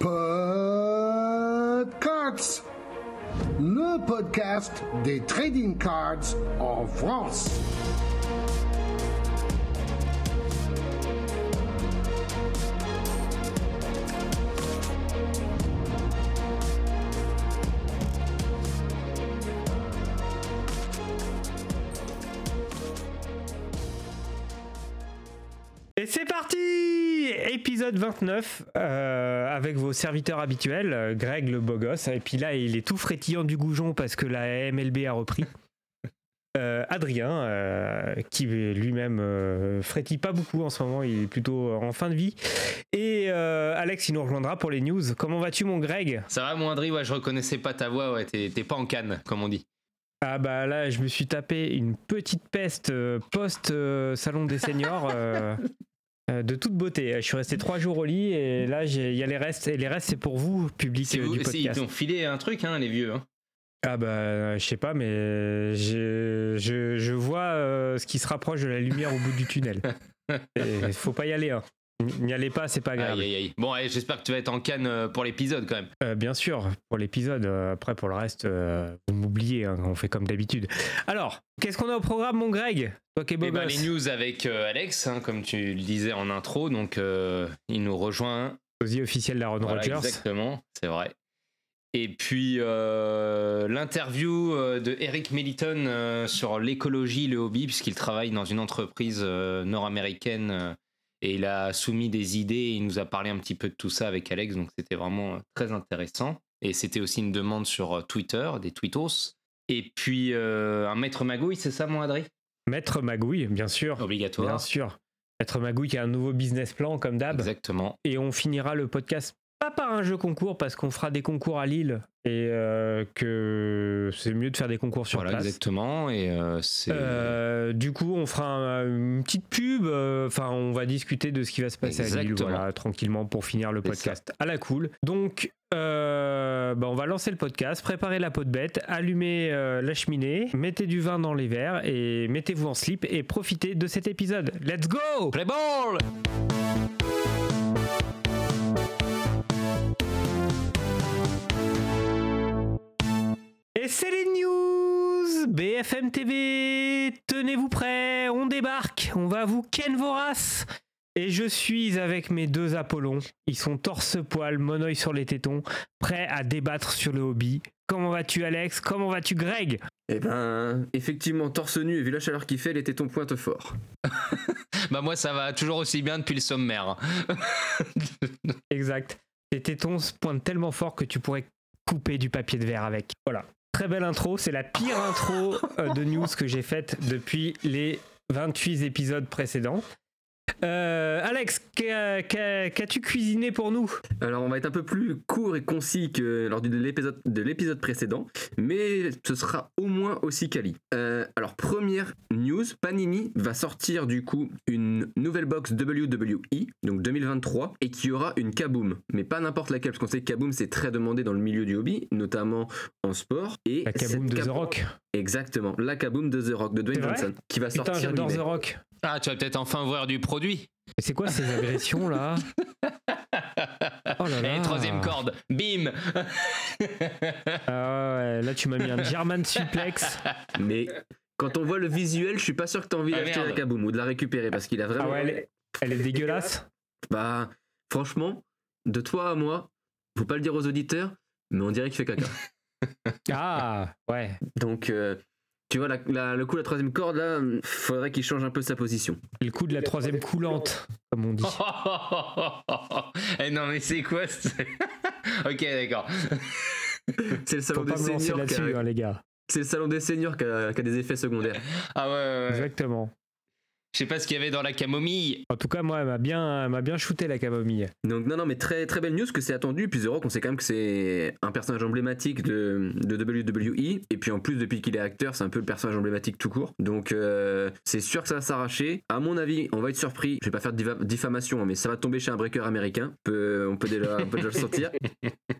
Podcards, le podcast des trading cards en France. Et c'est parti Épisode 29 euh, avec vos serviteurs habituels, euh, Greg le beau gosse, et puis là il est tout frétillant du goujon parce que la MLB a repris. Euh, Adrien, euh, qui lui-même euh, frétille pas beaucoup en ce moment, il est plutôt en fin de vie. Et euh, Alex, il nous rejoindra pour les news. Comment vas-tu mon Greg? Ça va, mon André Ouais, je reconnaissais pas ta voix. Ouais, t'es pas en canne, comme on dit. Ah bah là, je me suis tapé une petite peste euh, post-salon des seniors. euh, de toute beauté. Je suis resté trois jours au lit et là il y a les restes et les restes c'est pour vous public euh, vous- du c'est- ils podcast. t'ont filé un truc, hein, les vieux. hein. Ah bah je sais pas mais je, je, je vois euh, ce qui se rapproche de la lumière au bout du tunnel. Et faut pas y aller. Hein. N'y allez pas, c'est pas grave. Aïe, aïe, aïe. Bon, j'espère que tu vas être en canne euh, pour l'épisode quand même. Euh, bien sûr, pour l'épisode. euh, après, pour le reste, euh, vous m'oubliez, hein, on fait comme d'habitude. Alors, qu'est-ce qu'on a au programme, mon Greg? Toi qui es beau Eh ben, les news avec euh, Alex, hein, comme tu le disais en intro. Donc, il nous rejoint. Sosie officiel d'Aaron Voilà, Rodgers. exactement, c'est vrai. Et puis, euh, l'interview de Eric Melliton euh, sur l'écologie, le hobby, puisqu'il travaille dans une entreprise euh, nord-américaine. Et il a soumis des idées, et il nous a parlé un petit peu de tout ça avec Alex, donc c'était vraiment euh, très intéressant. Et c'était aussi une demande sur euh, Twitter, des tweetos. Et puis euh, un maître magouille, c'est ça mon Adri Maître Magouille, bien sûr. Obligatoire. Bien sûr. Maître Magouille qui a un nouveau business plan, comme d'hab. Exactement. Et on finira le podcast pas par un jeu concours, parce qu'on fera des concours à Lille et euh, que c'est mieux de faire des concours sur voilà, place. exactement. Et euh, c'est. Euh, du coup, on fera un- une petite pub. Enfin, on va discuter de ce qui va se passer à Lille, voilà, tranquillement pour finir le podcast à la cool. Donc, bah, on va lancer le podcast, préparer la peau de bête, allumer la cheminée, mettez du vin dans les verres et mettez-vous en slip et profitez de cet épisode. Let's go Play ball Et c'est les news BFM TV, tenez-vous prêts, on débarque, on va vous ken vos races. Et je suis avec mes deux Apollons, ils sont torse-poil, monoeil sur les tétons, prêts à débattre sur le hobby. Comment vas-tu Alex? Comment vas-tu Greg? Eh ben, effectivement, torse nu et vu la chaleur qu'il fait, les tétons pointent fort. Bah moi ça va toujours aussi bien depuis le sommaire. Exact. Tes tétons pointent tellement fort que tu pourrais couper du papier de verre avec. Voilà. Très belle intro, c'est la pire intro euh, de news que j'ai faite depuis les 28 épisodes précédents. Euh, Alex, qu'a- qu'as-tu cuisiné pour nous? Alors, on va être un peu plus court et concis que lors de l'épisode de l'épisode précédent, mais ce sera au moins aussi quali. Euh, alors, première news, Panini va sortir du coup une nouvelle box WWE, donc 2023, et qui aura une Kaboom, mais pas n'importe laquelle, parce qu'on sait que Kaboom c'est très demandé dans le milieu du hobby, notamment en sport. Et La kaboom de The Rock. Exactement, la Kaboom de The Rock, de Dwayne Johnson, qui va Putain, sortir. j'adore The. Rock. Ah tu vas peut-être enfin voir du produit. Mais c'est quoi ces agressions là Oh là là. Et troisième corde, bim Ah ouais, là tu m'as mis un German suplex. Mais quand on voit le visuel, je suis pas sûr que t'as envie Ah, d'acheter la Kaboom ou de la récupérer parce qu'il a Ah vraiment. ouais, elle est, elle est dégueulasse. Bah, franchement, de toi à moi, faut pas le dire aux auditeurs, mais on dirait qu'il fait caca. Ah ouais. Donc, euh, tu vois, la- la- le coup, la troisième corde, là, faudrait qu'il change un peu sa position. Le coup de la troisième coulante, comme on dit. Eh non mais c'est quoi ce- Ok d'accord. C'est le salon Faut des seniors. qui là-dessus, a- hein, les gars. C'est le salon des seniors qui a, qui a des effets secondaires. Ah ouais, ouais, ouais. Exactement. Je sais pas ce qu'il y avait dans la camomille. En tout cas, moi, elle m'a bien, m'a bien shooté la camomille. Donc non, non, mais très, très belle news que c'est attendu. Puis The Rock, on sait quand même que c'est un personnage emblématique de, de WWE. Et puis en plus, depuis qu'il est acteur, c'est un peu le personnage emblématique tout court. Donc euh, c'est sûr que ça va s'arracher. À mon avis, on va être surpris. Je vais pas faire de diffamation, hein, mais ça va tomber chez un breaker américain. On peut, on peut déjà, on peut déjà le sentir.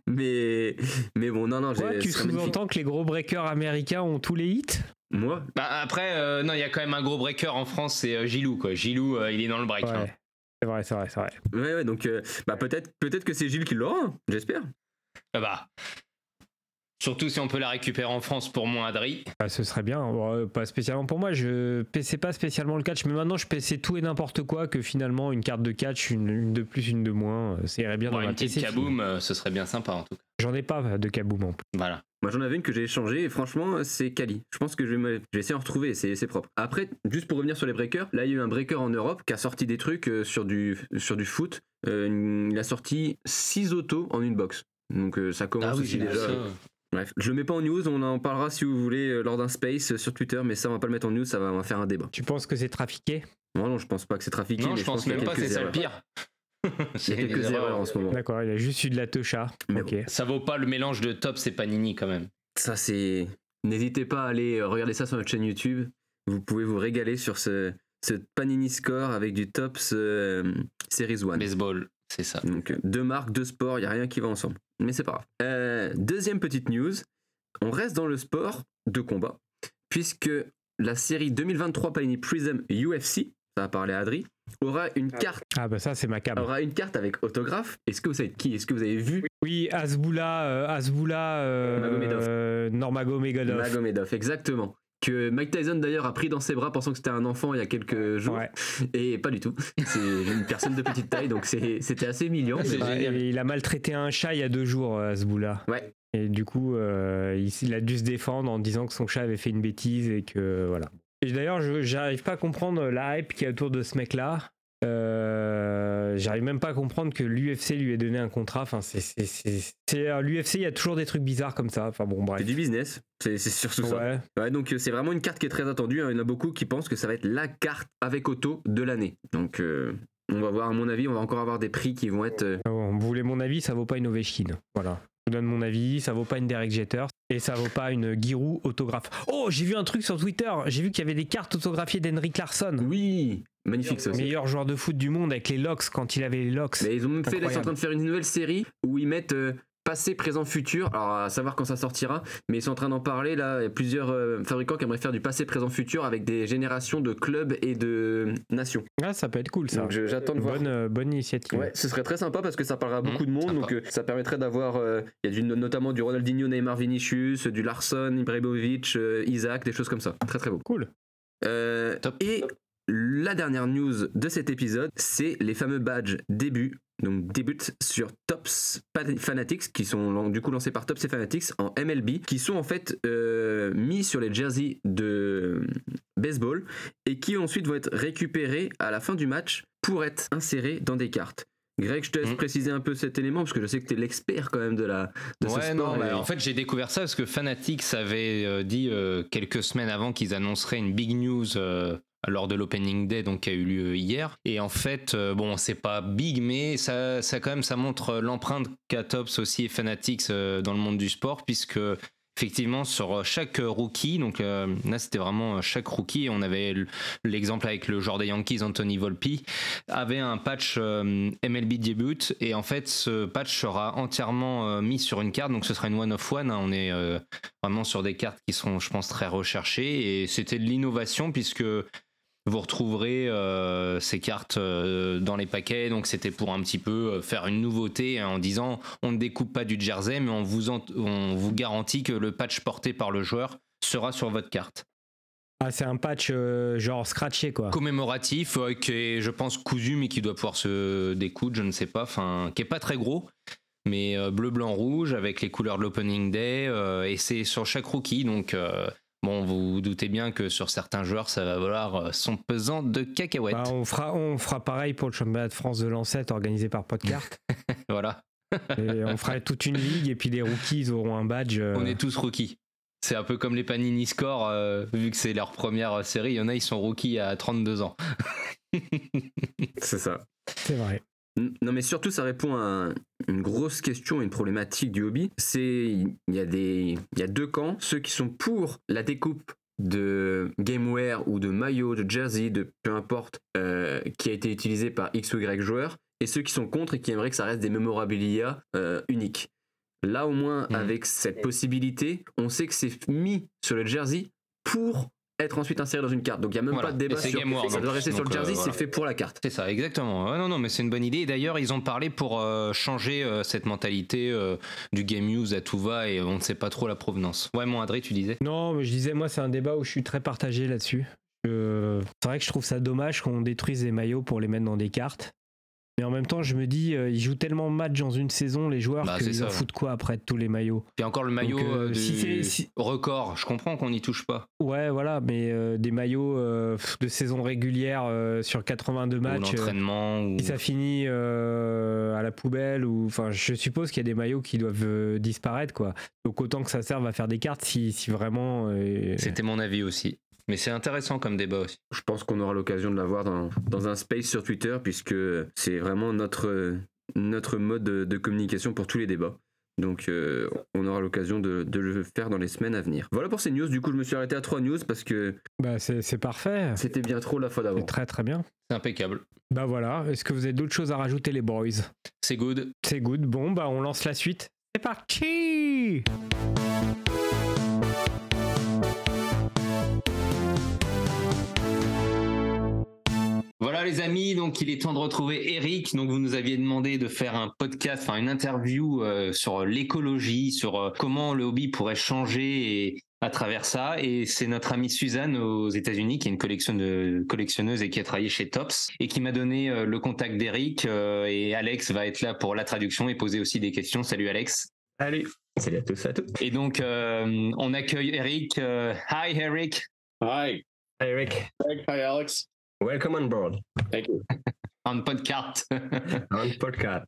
Mais, mais bon, non, non, Quoi, tu sous-entends que les gros breakers américains ont tous les hits? Moi, Bah après, euh, non, il y a quand même un gros breaker en France, c'est euh, Gilou quoi. Gilou, euh, il est dans le break. hein. C'est vrai, c'est vrai, c'est vrai. Ouais, ouais, donc euh, bah, peut-être peut que c'est Gilles qui l'aura, j'espère. Ah bah. Surtout si on peut la récupérer en France pour moins Adri. Bah, ce serait bien, Bon, euh, pas spécialement pour moi. Je paissais pas spécialement le catch, mais maintenant je paissais tout et n'importe quoi. Que finalement, une carte de catch, une, une de plus, une de moins, euh, ça irait bien Bon, dans ma une petite PC. kaboom, euh, ce serait bien sympa en tout cas. J'en ai pas de kaboom en plus. Voilà. Moi j'en avais une que j'ai échangée et franchement c'est Kali. Je pense que je vais, me- je vais essayer d'en retrouver, c'est c'est propre. Après, juste pour revenir sur les breakers, là il y a eu un breaker en Europe qui a sorti des trucs euh, sur, du, sur du foot. Euh, une- il a sorti 6 autos en une box. Donc euh, ça commence aussi j'ai vu déjà. ça. Bref, je le mets pas en news, on en parlera si vous voulez lors d'un space sur Twitter, mais ça on va pas le mettre en news, ça va, on va faire un débat. Tu penses que c'est trafiqué? Moi non, je pense pas que c'est trafiqué, Non, mais je pense y a même pas, quelques c'est ça le pire. Il y C'est a quelques erreurs en ce moment. D'accord, il a juste eu de la tocha. Mais ok. Ça vaut pas le mélange de top, c'est Panini quand même. Ça, c'est. N'hésitez pas à aller euh, regarder ça sur notre chaîne YouTube. Vous pouvez vous régaler sur ce, ce Panini Score avec du Tops euh, Series 1. Baseball, c'est ça. Donc, euh, deux marques, deux sports, il n'y a rien qui va ensemble. Mais c'est pas grave. Euh, deuxième petite news. On reste dans le sport de combat, puisque la série 2023 Panini Prism UFC, ça va parler à Adri, aura une carte, Ah bah ça c'est ma cam. aura une carte avec autographe. Est-ce que vous savez qui Est-ce que vous avez vu? Oui, Asboula, euh, Asboula, euh, Magomedov. euh, Normagomedov. Magomedov, exactement. Que Mike Tyson d'ailleurs a pris dans ses bras pensant que c'était un enfant il y a quelques jours. Ouais. Et pas du tout. C'est une personne de petite taille, donc c'était assez mignon. Il a maltraité un chat il y a deux jours, euh, Asboula. Ouais. Et du coup, euh, il, il a dû se défendre en disant que son chat avait fait une bêtise et que voilà. Et d'ailleurs, je j'arrive pas à comprendre la hype qui est autour de ce mec-là. Euh, j'arrive même pas à comprendre que l'UFC lui ait donné un contrat. Enfin, c'est à l'UFC, il y a toujours des trucs bizarres comme ça. Enfin bon, bref. C'est du business, c'est surtout ça. Ouais. Ouais, donc euh, c'est vraiment une carte qui est très attendue. hein. Il y en a beaucoup qui pensent que ça va être la carte avec auto de l'année. Donc euh, on va voir, à mon avis, on va encore avoir des prix qui vont être. euh, Bon, vous voulez mon avis, ça vaut pas une Ovechkin. Voilà. Je vous donne mon avis, ça vaut pas une Derek Jeter et ça vaut pas une Giroud autographe. Oh, j'ai vu un truc sur Twitter, j'ai vu qu'il y avait des cartes autographiées d'Henrik Larsson. Oui, magnifique ça aussi. Meilleur joueur de foot du monde avec les locks quand il avait les locks. Mais ils ont même fait, là, ils sont en train de faire une nouvelle série où ils mettent euh, passé, présent, futur. Alors à savoir quand ça sortira, mais ils sont en train d'en parler là. Il y a plusieurs euh, fabricants qui aimeraient faire du passé, présent, futur avec des générations de clubs et de nations. Ah, ça peut être cool ça. Donc j'attends de voir. Bonne, euh, bonne initiative. Ouais, ce serait très sympa parce que ça parlera à beaucoup de Mmh, monde, sympa. donc euh, ça permettrait d'avoir, il y a du, notamment du Ronaldinho, Neymar, Vinicius, du Larson, Ibrahimovic, Isaac, des choses comme ça. Très très beau. Cool. Top. Et la dernière news de cet épisode, c'est les fameux badges début. Donc début sur Tops Fanatics qui sont du coup lancés par Tops et Fanatics en MLB qui sont en fait euh, mis sur les jerseys de baseball et qui ensuite vont être récupérés à la fin du match pour être insérés dans des cartes. Greg, je te laisse Mm. préciser un peu cet élément parce que je sais que tu es l'expert quand même de, la, de ce Ouais, sport. non, bah, en fait, j'ai découvert ça parce que Fanatics avait euh, dit euh, quelques semaines avant qu'ils annonceraient une big news euh, lors de l'opening day, donc qui a eu lieu hier. Et en fait, euh, bon, c'est pas big, mais ça, ça quand même, ça montre l'empreinte qu'a aussi et Fanatics euh, dans le monde du sport, puisque effectivement sur chaque rookie, donc euh, là c'était vraiment chaque rookie, on avait l'exemple avec le joueur des Yankees Anthony Volpi, avait un patch MLB debut et en fait ce patch sera entièrement mis sur une carte donc ce sera une one of one hein. on est vraiment sur des cartes qui sont je pense très recherchées et c'était de l'innovation puisque vous retrouverez euh, ces cartes euh, dans les paquets. Donc c'était pour un petit peu euh, faire une nouveauté hein, en disant on ne découpe pas du jersey mais on vous, en- on vous garantit que le patch porté par le joueur sera sur votre carte. Ah, c'est un patch euh, genre scratché quoi. commémoratif euh, qui est je pense cousu mais qui doit pouvoir se découdre je ne sais pas. Enfin qui est pas très gros mais euh, bleu blanc rouge avec les couleurs de l'opening day et c'est sur chaque rookie. Donc bon vous vous doutez bien que sur certains joueurs ça va valoir euh, son pesant de cacahuètes Bah, on, fera, on fera pareil pour le championnat de France de Lancette organisé par Podcart. voilà et on fera toute une ligue et puis les rookies ils auront un badge. euh, on est tous rookies c'est un peu comme les Panini Score, euh, vu que c'est leur première série, il y en a, ils sont rookies à 32 ans. C'est ça. C'est vrai. Non, mais surtout, ça répond à un- une grosse question, une problématique du hobby. C'est il y a des, il y a deux camps, ceux qui sont pour la découpe de gameware ou de maillot, de jersey, de peu importe, euh, qui a été utilisé par X ou Y joueur, et ceux qui sont contre et qui aimeraient que ça reste des memorabilia euh, uniques. Là, au moins, Mhm. avec cette possibilité, on sait que c'est mis sur le jersey pour être ensuite inséré dans une carte. Donc il n'y a même Voilà. pas de débat sur Game ça doit plus. rester sur le euh, jersey, voilà. c'est fait pour la carte. C'est ça, exactement. Ouais, non, non, mais c'est une bonne idée. Et D'ailleurs, ils ont parlé pour euh, changer euh, cette mentalité euh, du game use à tout va et on ne sait pas trop la provenance. Ouais, mon Adré, tu disais? Non, mais je disais, moi, c'est un débat où je suis très partagé là-dessus. Euh, c'est vrai que je trouve ça dommage qu'on détruise les maillots pour les mettre dans des cartes. Mais en même temps, je me dis, euh, ils jouent tellement de matchs dans une saison, les joueurs, Bah, qu'ils en foutent quoi après de tous les maillots? Puis encore le maillot Donc, euh, euh, du si record. Je comprends qu'on n'y touche pas. Ouais, voilà, mais euh, des maillots euh, de saison régulière euh, sur 82 Ou matchs. euh, l'entraînement. ou... si ça finit euh, à la poubelle ou enfin je suppose qu'il y a des maillots qui doivent euh, disparaître quoi donc autant que ça serve à faire des cartes si, si vraiment euh, C'était mon avis aussi. Mais c'est intéressant comme débat aussi. Je pense qu'on aura l'occasion de l'avoir dans, dans un space sur Twitter, puisque c'est vraiment notre, notre mode de, de communication pour tous les débats. Donc euh, on aura l'occasion de, de le faire dans les semaines à venir. Voilà pour ces news, du coup je me suis arrêté à trois news parce que bah c'est parfait c'était bien trop la fois d'avant. très très bien C'est impeccable. bah voilà est-ce que vous avez d'autres choses à rajouter les boys? C'est good. c'est good bon bah on lance la suite c'est parti Voilà les amis, donc il est temps de retrouver Eric. Donc vous nous aviez demandé de faire un podcast, enfin une interview euh, sur l'écologie, sur euh, comment le hobby pourrait changer et, à travers ça. Et c'est notre amie Suzanne aux États-Unis qui est une collection de collectionneuse et qui a travaillé chez Tops et qui m'a donné euh, le contact d'Eric. euh, et Alex va être là pour la traduction et poser aussi des questions. Salut Alex. Salut. Salut à tous et à toutes. Et donc euh, on accueille Eric. Euh, hi Eric. Hi, Hi Eric. Hi, Alex. Welcome on board Thank you. On podcast. on podcast.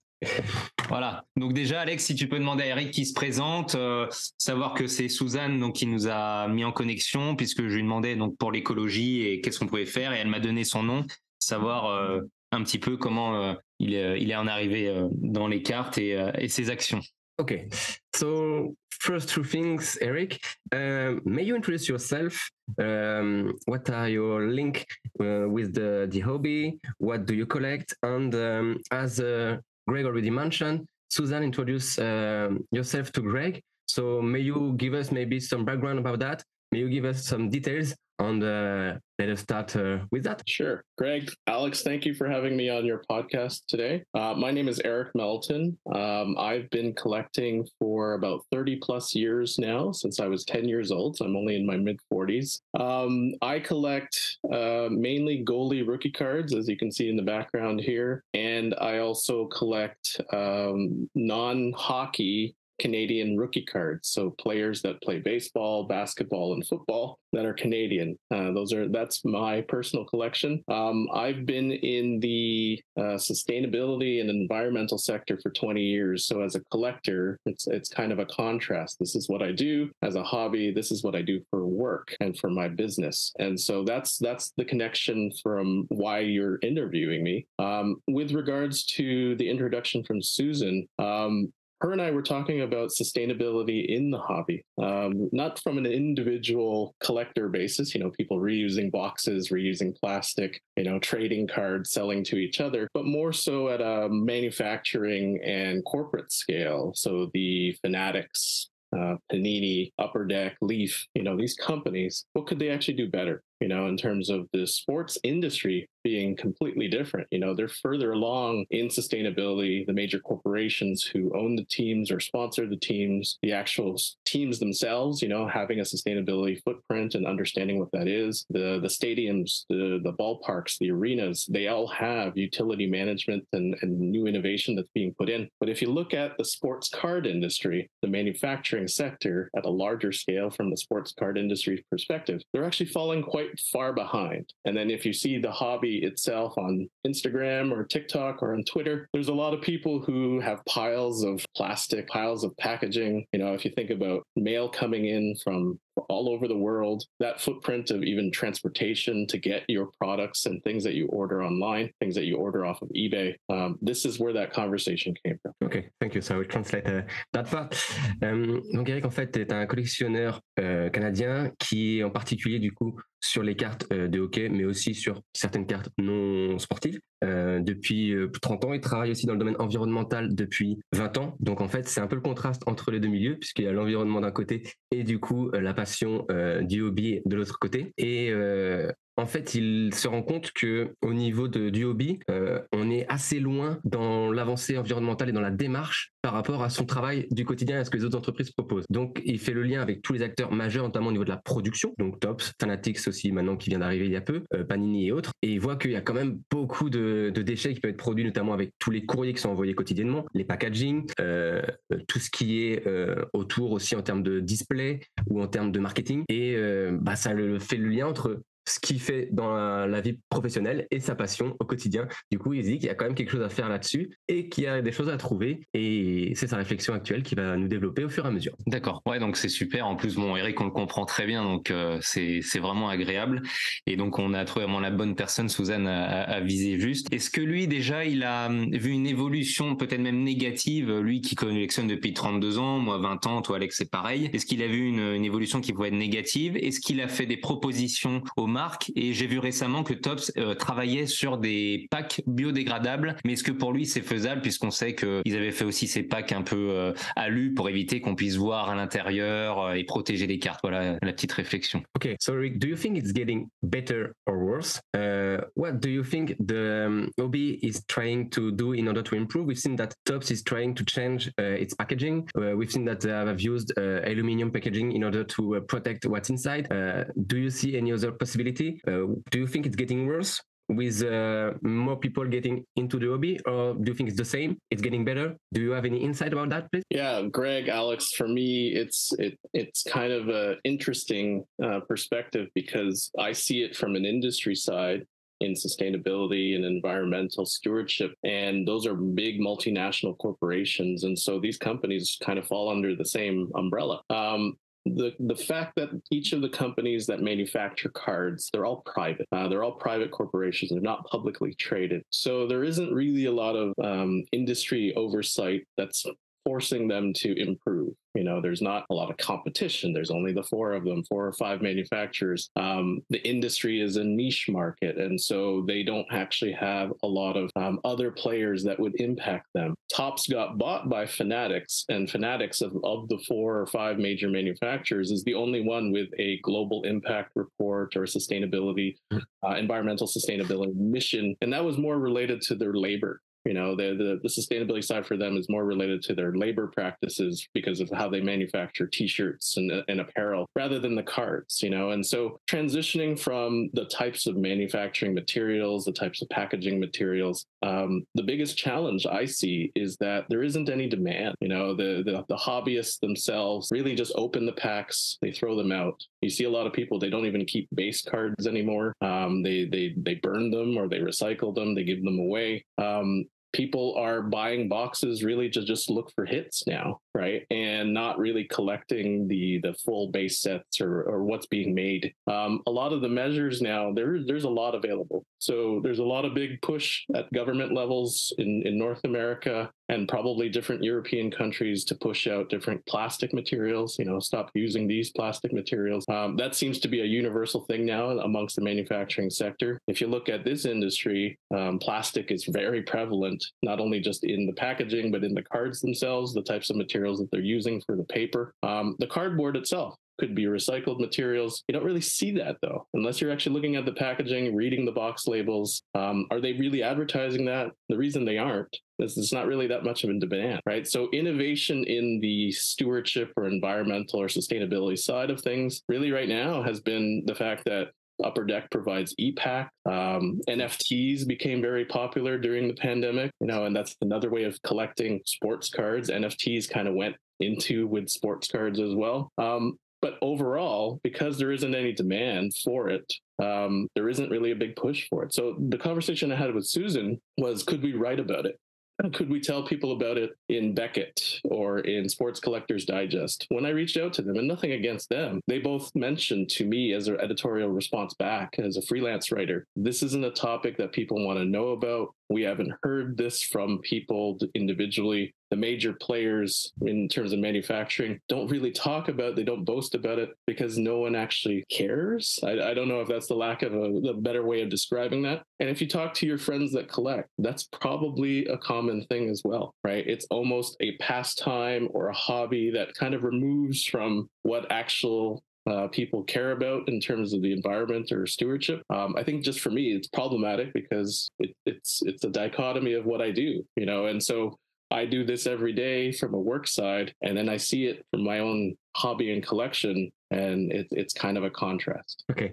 Voilà. Donc déjà, Alex, si tu peux demander à Eric qui se présente, euh, savoir que c'est Suzanne donc qui nous a mis en connexion puisque je lui demandais donc pour l'écologie et qu'est-ce qu'on pouvait faire et elle m'a donné son nom, savoir euh, un petit peu comment euh, il, est, il est en arrivé euh, dans les cartes et, euh, et ses actions. Okay. So first two things, Eric. Um, may you introduce yourself? Um, what are your link uh, with the, the hobby? What do you collect? And um, as uh, Greg already mentioned, Susan introduced um yourself to Greg. So may you give us maybe some background about that? May you give us some details? on the let us start uh, with that. Sure. Greg, Alex, thank you for having me on your podcast today. Uh, my name is Eric Melton. Um, I've been collecting for about 30 plus years now, since I was 10 years old. So I'm only in my mid 40s. Um, I collect uh, mainly goalie rookie cards, as you can see in the background here. And I also collect um, non hockey Canadian rookie cards. So players that play baseball, basketball, and football that are Canadian. Uh, those are that's my personal collection. Um, I've been in the uh, sustainability and environmental sector for 20 years. So as a collector, it's it's kind of a contrast. This is what I do as a hobby. This is what I do for work and for my business. And so that's that's the connection from why you're interviewing me. Um, with regards to the introduction from Susan, um, her and I were talking about sustainability in the hobby, um, not from an individual collector basis, you know, people reusing boxes, reusing plastic, you know, trading cards, selling to each other, but more so at a manufacturing and corporate scale. So the Fanatics, uh, Panini, Upper Deck, Leaf, you know, these companies, what could they actually do better? You know, in terms of the sports industry being completely different. You know, they're further along in sustainability. The major corporations who own the teams or sponsor the teams, the actual teams themselves, you know, having a sustainability footprint and understanding what that is. The the stadiums, the the ballparks, the arenas, they all have utility management and, and new innovation that's being put in. But if you look at the sports card industry, the manufacturing sector at a larger scale from the sports card industry perspective, they're actually falling quite far behind. And then if you see the hobby itself on Instagram or TikTok or on Twitter, there's a lot of people who have piles of plastic, piles of packaging. You know, if you think about mail coming in from all over the world, that footprint of even transportation to get your products and things that you order online, things that you order off of eBay, um, this is where that conversation came from. Ok, thank you. So I will translate uh, that part. Euh, donc Eric, en fait, est un collectionneur euh, canadien qui est en particulier du coup sur les cartes euh, de hockey, mais aussi sur certaines cartes non sportives. Euh, depuis euh, 30 ans, il travaille aussi dans le domaine environnemental depuis 20 ans. Donc en fait, c'est un peu le contraste entre les deux milieux, puisqu'il y a l'environnement d'un côté et du coup euh, la euh, du hobby de l'autre côté. Et euh, en fait, il se rend compte que au niveau de, du hobby, euh, on est assez loin dans l'avancée environnementale et dans la démarche par rapport à son travail du quotidien et à ce que les autres entreprises proposent. Donc, il fait le lien avec tous les acteurs majeurs, notamment au niveau de la production, donc Tops, Fanatics aussi maintenant qui vient d'arriver il y a peu, euh, Panini et autres, et il voit qu'il y a quand même beaucoup de, déchets qui peuvent être produits, notamment avec tous les courriers qui sont envoyés quotidiennement, les packaging, euh, tout ce qui est autour aussi en termes de display ou en termes de marketing, et bah, ça le, fait le lien entre ce qu'il fait dans la, vie professionnelle et sa passion au quotidien. Du coup, il dit qu'il y a quand même quelque chose à faire là-dessus et qu'il y a des choses à trouver. Et c'est sa réflexion actuelle qui va nous développer au fur et à mesure. D'accord. Ouais, donc c'est super. En plus, bon, Eric, on le comprend très bien, donc euh, c'est vraiment agréable. Et donc, on a trouvé vraiment la bonne personne, Suzanne, à, viser juste. Est-ce que lui, déjà, il a hum, vu une évolution, peut-être même négative, lui qui collectionne depuis 32 ans, moi 20 ans, toi Alex, c'est pareil. Est-ce qu'il a vu une, une évolution qui pouvait être négative? Est-ce qu'il a fait des propositions aux marques Et j'ai vu récemment que Tops euh, travaillait sur des packs biodégradables. Mais est-ce que pour lui, c'est faisable, puisqu'on sait qu'ils avaient fait aussi ces packs un peu euh, alu pour éviter qu'on puisse voir à l'intérieur euh, et protéger les cartes? Voilà la petite réflexion. Okay, so do you think it's getting better or worse? Uh, what do you think the um, is trying to do in order to improve? We've seen that Tops is trying to change uh, its packaging. Uh, we've seen that they have used aluminium packaging in order to protect what's inside. Do you see any other possibility? Uh, do you think it's getting worse? With uh, more people getting into the hobby, or do you think it's the same? It's getting better. Do you have any insight about that, please? Yeah, Greg, Alex, for me, it's it it's kind of a interesting uh, perspective because I see it from an industry side in sustainability and environmental stewardship, and those are big multinational corporations, and so these companies kind of fall under the same umbrella. Um, the the fact that each of the companies that manufacture cards they're all private. Uh, they're all private corporations. They're not publicly traded. So there isn't really a lot of um, industry oversight that's forcing them to improve you know there's not a lot of competition there's only the four of them four or five manufacturers. Um, the industry is a niche market and so they don't actually have a lot of um, other players that would impact them. Tops got bought by fanatics and fanatics of, of the four or five major manufacturers is the only one with a global impact report or sustainability uh, environmental sustainability mission and that was more related to their labor you know the, the sustainability side for them is more related to their labor practices because of how they manufacture t-shirts and, and apparel rather than the cards you know? And so transitioning from the types of manufacturing materials the types of packaging materials um, the biggest challenge i see is that there isn't any demand you know? The, the the hobbyists themselves really just open the packs they throw them out. You see a lot of people they don't even keep base cards anymore. Um, they they they burn them or they recycle them they give them away. Um, people are buying boxes really to just look for hits now right? And not really collecting the the full base sets or or what's being made. Um, a lot of the measures now there there's a lot available. So there's a lot of big push at government levels in in north america and probably different european countries to push out different plastic materials you know stop using these plastic materials. Um, that seems to be a universal thing now amongst the manufacturing sector. If you look at this industry um, plastic is very prevalent not only just in the packaging but in the cards themselves the types of materials that they're using for the paper um, the cardboard itself could be recycled materials. You don't really see that though, unless you're actually looking at the packaging, reading the box labels. Um, are they really advertising that? The reason they aren't is it's not really that much of a demand, right? So innovation in the stewardship or environmental or sustainability side of things really right now has been the fact that Upper Deck provides EPAC. Um, NFTs became very popular during the pandemic, you know, and that's another way of collecting sports cards. NFTs kind of went into with sports cards as well. Um, but overall, because there isn't any demand for it, um, there isn't really a big push for it. So the conversation I had with Susan was, could we write about it? Could we tell people about it in Beckett or in Sports Collectors Digest? When I reached out to them, and nothing against them, they both mentioned to me as their editorial response back as a freelance writer, this isn't a topic that people want to know about. We haven't heard this from people individually. The major players in terms of manufacturing don't really talk about, they don't boast about it because no one actually cares. I, I don't know if that's the lack of a, the better way of describing that. And if you talk to your friends that collect, that's probably a common thing as well, right? It's almost a pastime or a hobby that kind of removes from what actual uh, people care about in terms of the environment or stewardship. Um, I think just for me, it's problematic because it, it's it's a dichotomy of what I do, you know, and so I do this every day from a work side, and then I see it from my own hobby and collection, and it, it's kind of a contrast. Ok,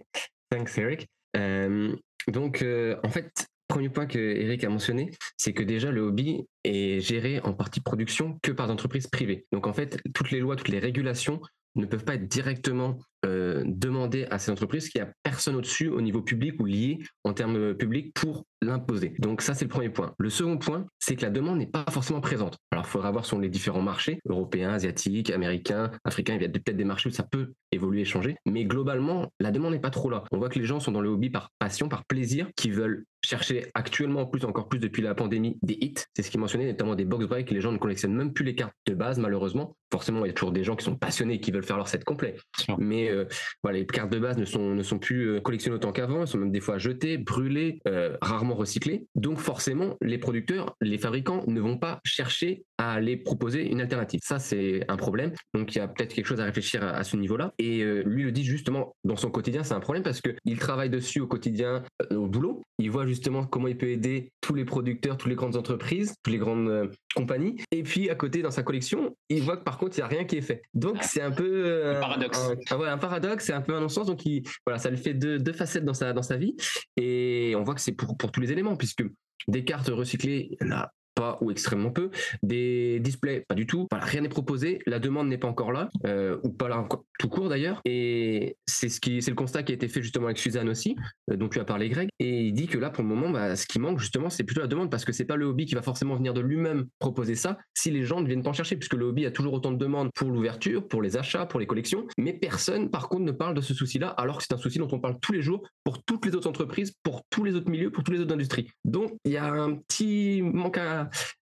thanks Eric. Euh, donc euh, en fait, premier point que Eric a mentionné, c'est que déjà le hobby est géré en partie production que par des entreprises privées. Donc en fait, toutes les lois, toutes les régulations ne peuvent pas être directement euh, demandées à ces entreprises qu'il n'y a personne au-dessus au niveau public ou lié en termes publics pour l'imposer. Donc ça, c'est le premier point. Le second point, c'est que la demande n'est pas forcément présente. Alors, il faudra voir sur les différents marchés, européens, asiatiques, américains, africains, il y a peut-être des marchés où ça peut évoluer, changer. Mais globalement, la demande n'est pas trop là. On voit que les gens sont dans le hobby par passion, par plaisir, qui veulent chercher actuellement, en plus, encore plus depuis la pandémie, des hits. C'est ce qui mentionnait, notamment des box breaks. Les gens ne collectionnent même plus les cartes de base, malheureusement. Forcément, il y a toujours des gens qui sont passionnés et qui veulent faire leur set complet. Mais euh, voilà, les cartes de base ne sont, ne sont plus euh, collectionnées autant qu'avant. Elles sont même des fois jetées, brûlées, euh, rarement recyclées. Donc forcément, les producteurs, les fabricants ne vont pas chercher à aller proposer une alternative. Ça, c'est un problème. Donc il y a peut-être quelque chose à réfléchir à, ce niveau-là. Et lui le dit justement dans son quotidien, c'est un problème parce qu'il travaille dessus au quotidien, au boulot. Il voit justement comment il peut aider tous les producteurs, toutes les grandes entreprises, toutes les grandes compagnie. Et puis à côté, dans sa collection, il voit que par contre, il n'y a rien qui est fait. Donc c'est un peu un euh, paradoxe. Un, un paradoxe, c'est un peu un non-sens. Donc il, voilà, ça lui fait deux, deux, facettes dans sa, dans sa vie. Et on voit que c'est pour, pour tous les éléments, puisque des cartes recyclées, il y en a ou extrêmement peu. Des displays, pas du tout. Voilà, rien n'est proposé. La demande n'est pas encore là, euh, ou pas là tout court d'ailleurs. Et c'est ce qui, c'est le constat qui a été fait justement avec Suzanne aussi, euh, dont tu as parlé Greg. Et il dit que là, pour le moment, bah, ce qui manque justement, c'est plutôt la demande, parce que c'est pas le hobby qui va forcément venir de lui-même proposer ça, si les gens ne viennent pas en chercher, puisque le hobby a toujours autant de demandes pour l'ouverture, pour les achats, pour les collections. Mais personne, par contre, ne parle de ce souci-là, alors que c'est un souci dont on parle tous les jours pour toutes les autres entreprises, pour tous les autres milieux, pour toutes les autres industries. Donc, il y a un petit manque à,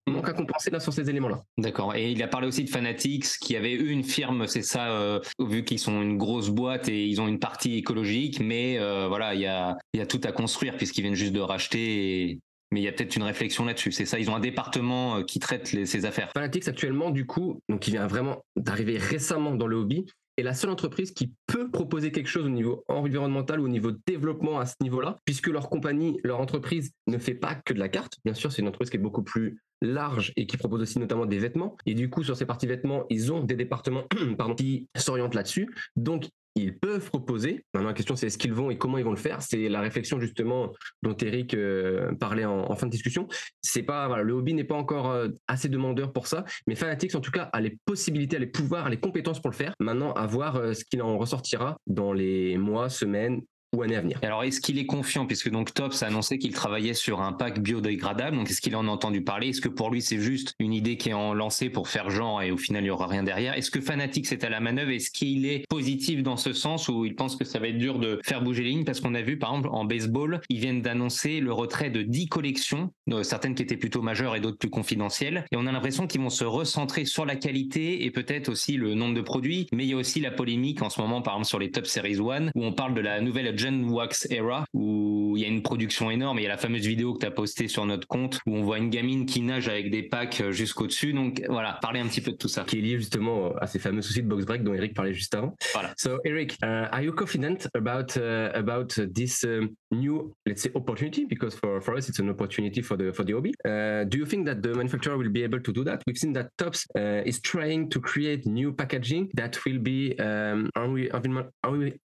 il manque à compenser là sur ces éléments-là. D'accord. Et il a parlé aussi de Fanatics, qui avait eu une firme, c'est ça, euh, vu qu'ils sont une grosse boîte et ils ont une partie écologique, mais euh, voilà, il y a, y a tout à construire puisqu'ils viennent juste de racheter. Mais il y a peut-être une réflexion là-dessus. C'est ça, ils ont un département euh, qui traite ces affaires. Fanatics actuellement, du coup, donc il vient vraiment d'arriver récemment dans le hobby, est la seule entreprise qui proposer quelque chose au niveau environnemental ou au niveau développement à ce niveau-là, puisque leur compagnie, leur entreprise ne fait pas que de la carte. Bien sûr, c'est une entreprise qui est beaucoup plus large et qui propose aussi notamment des vêtements. Et du coup, sur ces parties vêtements, ils ont des départements qui s'orientent là-dessus. Donc, ils peuvent proposer. Maintenant, la question, c'est est-ce qu'ils vont et comment ils vont le faire? C'est la réflexion justement dont Eric euh, parlait en, fin de discussion. C'est pas le hobby n'est pas encore euh, assez demandeur pour ça, mais Fanatics en tout cas a les possibilités, a les pouvoirs, a les compétences pour le faire. Maintenant, à voir euh, ce qu'il en ressortira dans les mois, semaines ou années à venir. Alors, est-ce qu'il est confiant, puisque donc Tops a annoncé qu'il travaillait sur un pack biodégradable, donc est-ce qu'il en a entendu parler? Est-ce que pour lui c'est juste une idée qui est en lancée pour faire genre et au final il y aura rien derrière? Est-ce que Fanatics est à la manœuvre? Est-ce qu'il est positif dans ce sens où il pense que ça va être dur de faire bouger les lignes? Parce qu'on a vu par exemple en baseball, ils viennent d'annoncer le retrait de 10 collections, euh, certaines qui étaient plutôt majeures et d'autres plus confidentielles, et on a l'impression qu'ils vont se recentrer sur la qualité et peut-être aussi le nombre de produits, mais il y a aussi la polémique en ce moment par exemple sur les Top Series 1 où on parle de la nouvelle Gen Wax Era, où il y a une production énorme. Il y a la fameuse vidéo que tu as postée sur notre compte, où on voit une gamine qui nage avec des packs euh, jusqu'au dessus. Donc voilà, parler un petit peu de tout ça. Qui est lié justement à ces fameux soucis de box break dont Eric parlait juste avant. Voilà. So Eric, uh, are you confident about uh, about this um, new, let's say, opportunity? Because for, for us, it's an opportunity for the for the hobby. Uh, do you think that the manufacturer will be able to do that? We've seen that Tops uh, is trying to create new packaging that will be um,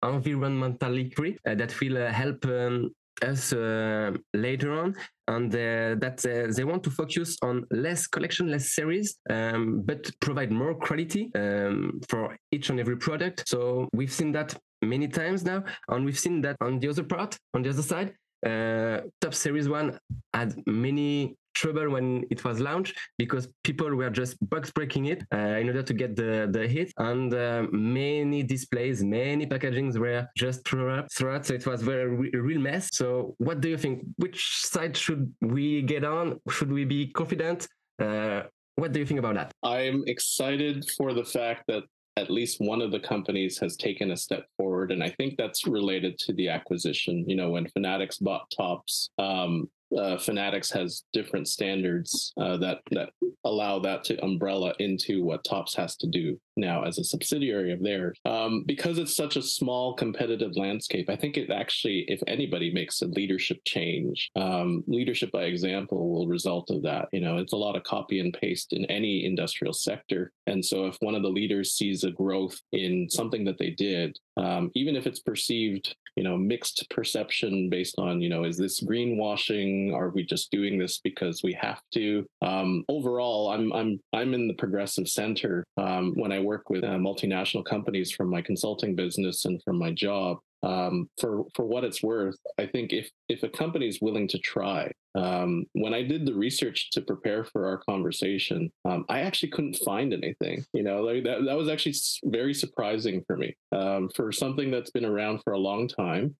environmentally free, that will uh, help um, us uh, later on. And uh, that uh, they want to focus on less collection less series um, but provide more quality um, for each and every product. So we've seen that many times now and we've seen that on the other part on the other side uh, top series one had many trouble when it was launched because people were just box breaking it uh, in order to get the, the hit. And uh, many displays, many packagings were just thrown throughout. So it was very a real mess. So what do you think? Which side should we get on? Should we be confident? Uh, what do you think about that? I'm excited for the fact that at least one of the companies has taken a step forward, and I think that's related to the acquisition. You know, when Fanatics bought Tops, um, uh, Fanatics has different standards uh, that that allow that to umbrella into what Tops has to do now as a subsidiary of theirs. Um, because it's such a small competitive landscape, I think it actually, if anybody makes a leadership change, um, leadership by example will result of that. You know, it's a lot of copy and paste in any industrial sector. And so if one of the leaders sees a growth in something that they did, um, even if it's perceived, you know, mixed perception based on, you know, is this greenwashing? Are we just doing this because we have to? Um, overall, I'm I'm I'm in the progressive center um, when I work with uh, multinational companies from my consulting business and from my job. Um, for for what it's worth, I think if if a company is willing to try, um, when I did the research to prepare for our conversation, um, I actually couldn't find anything. You know, like that that was actually very surprising for me. Um, for something that's been around for a long time,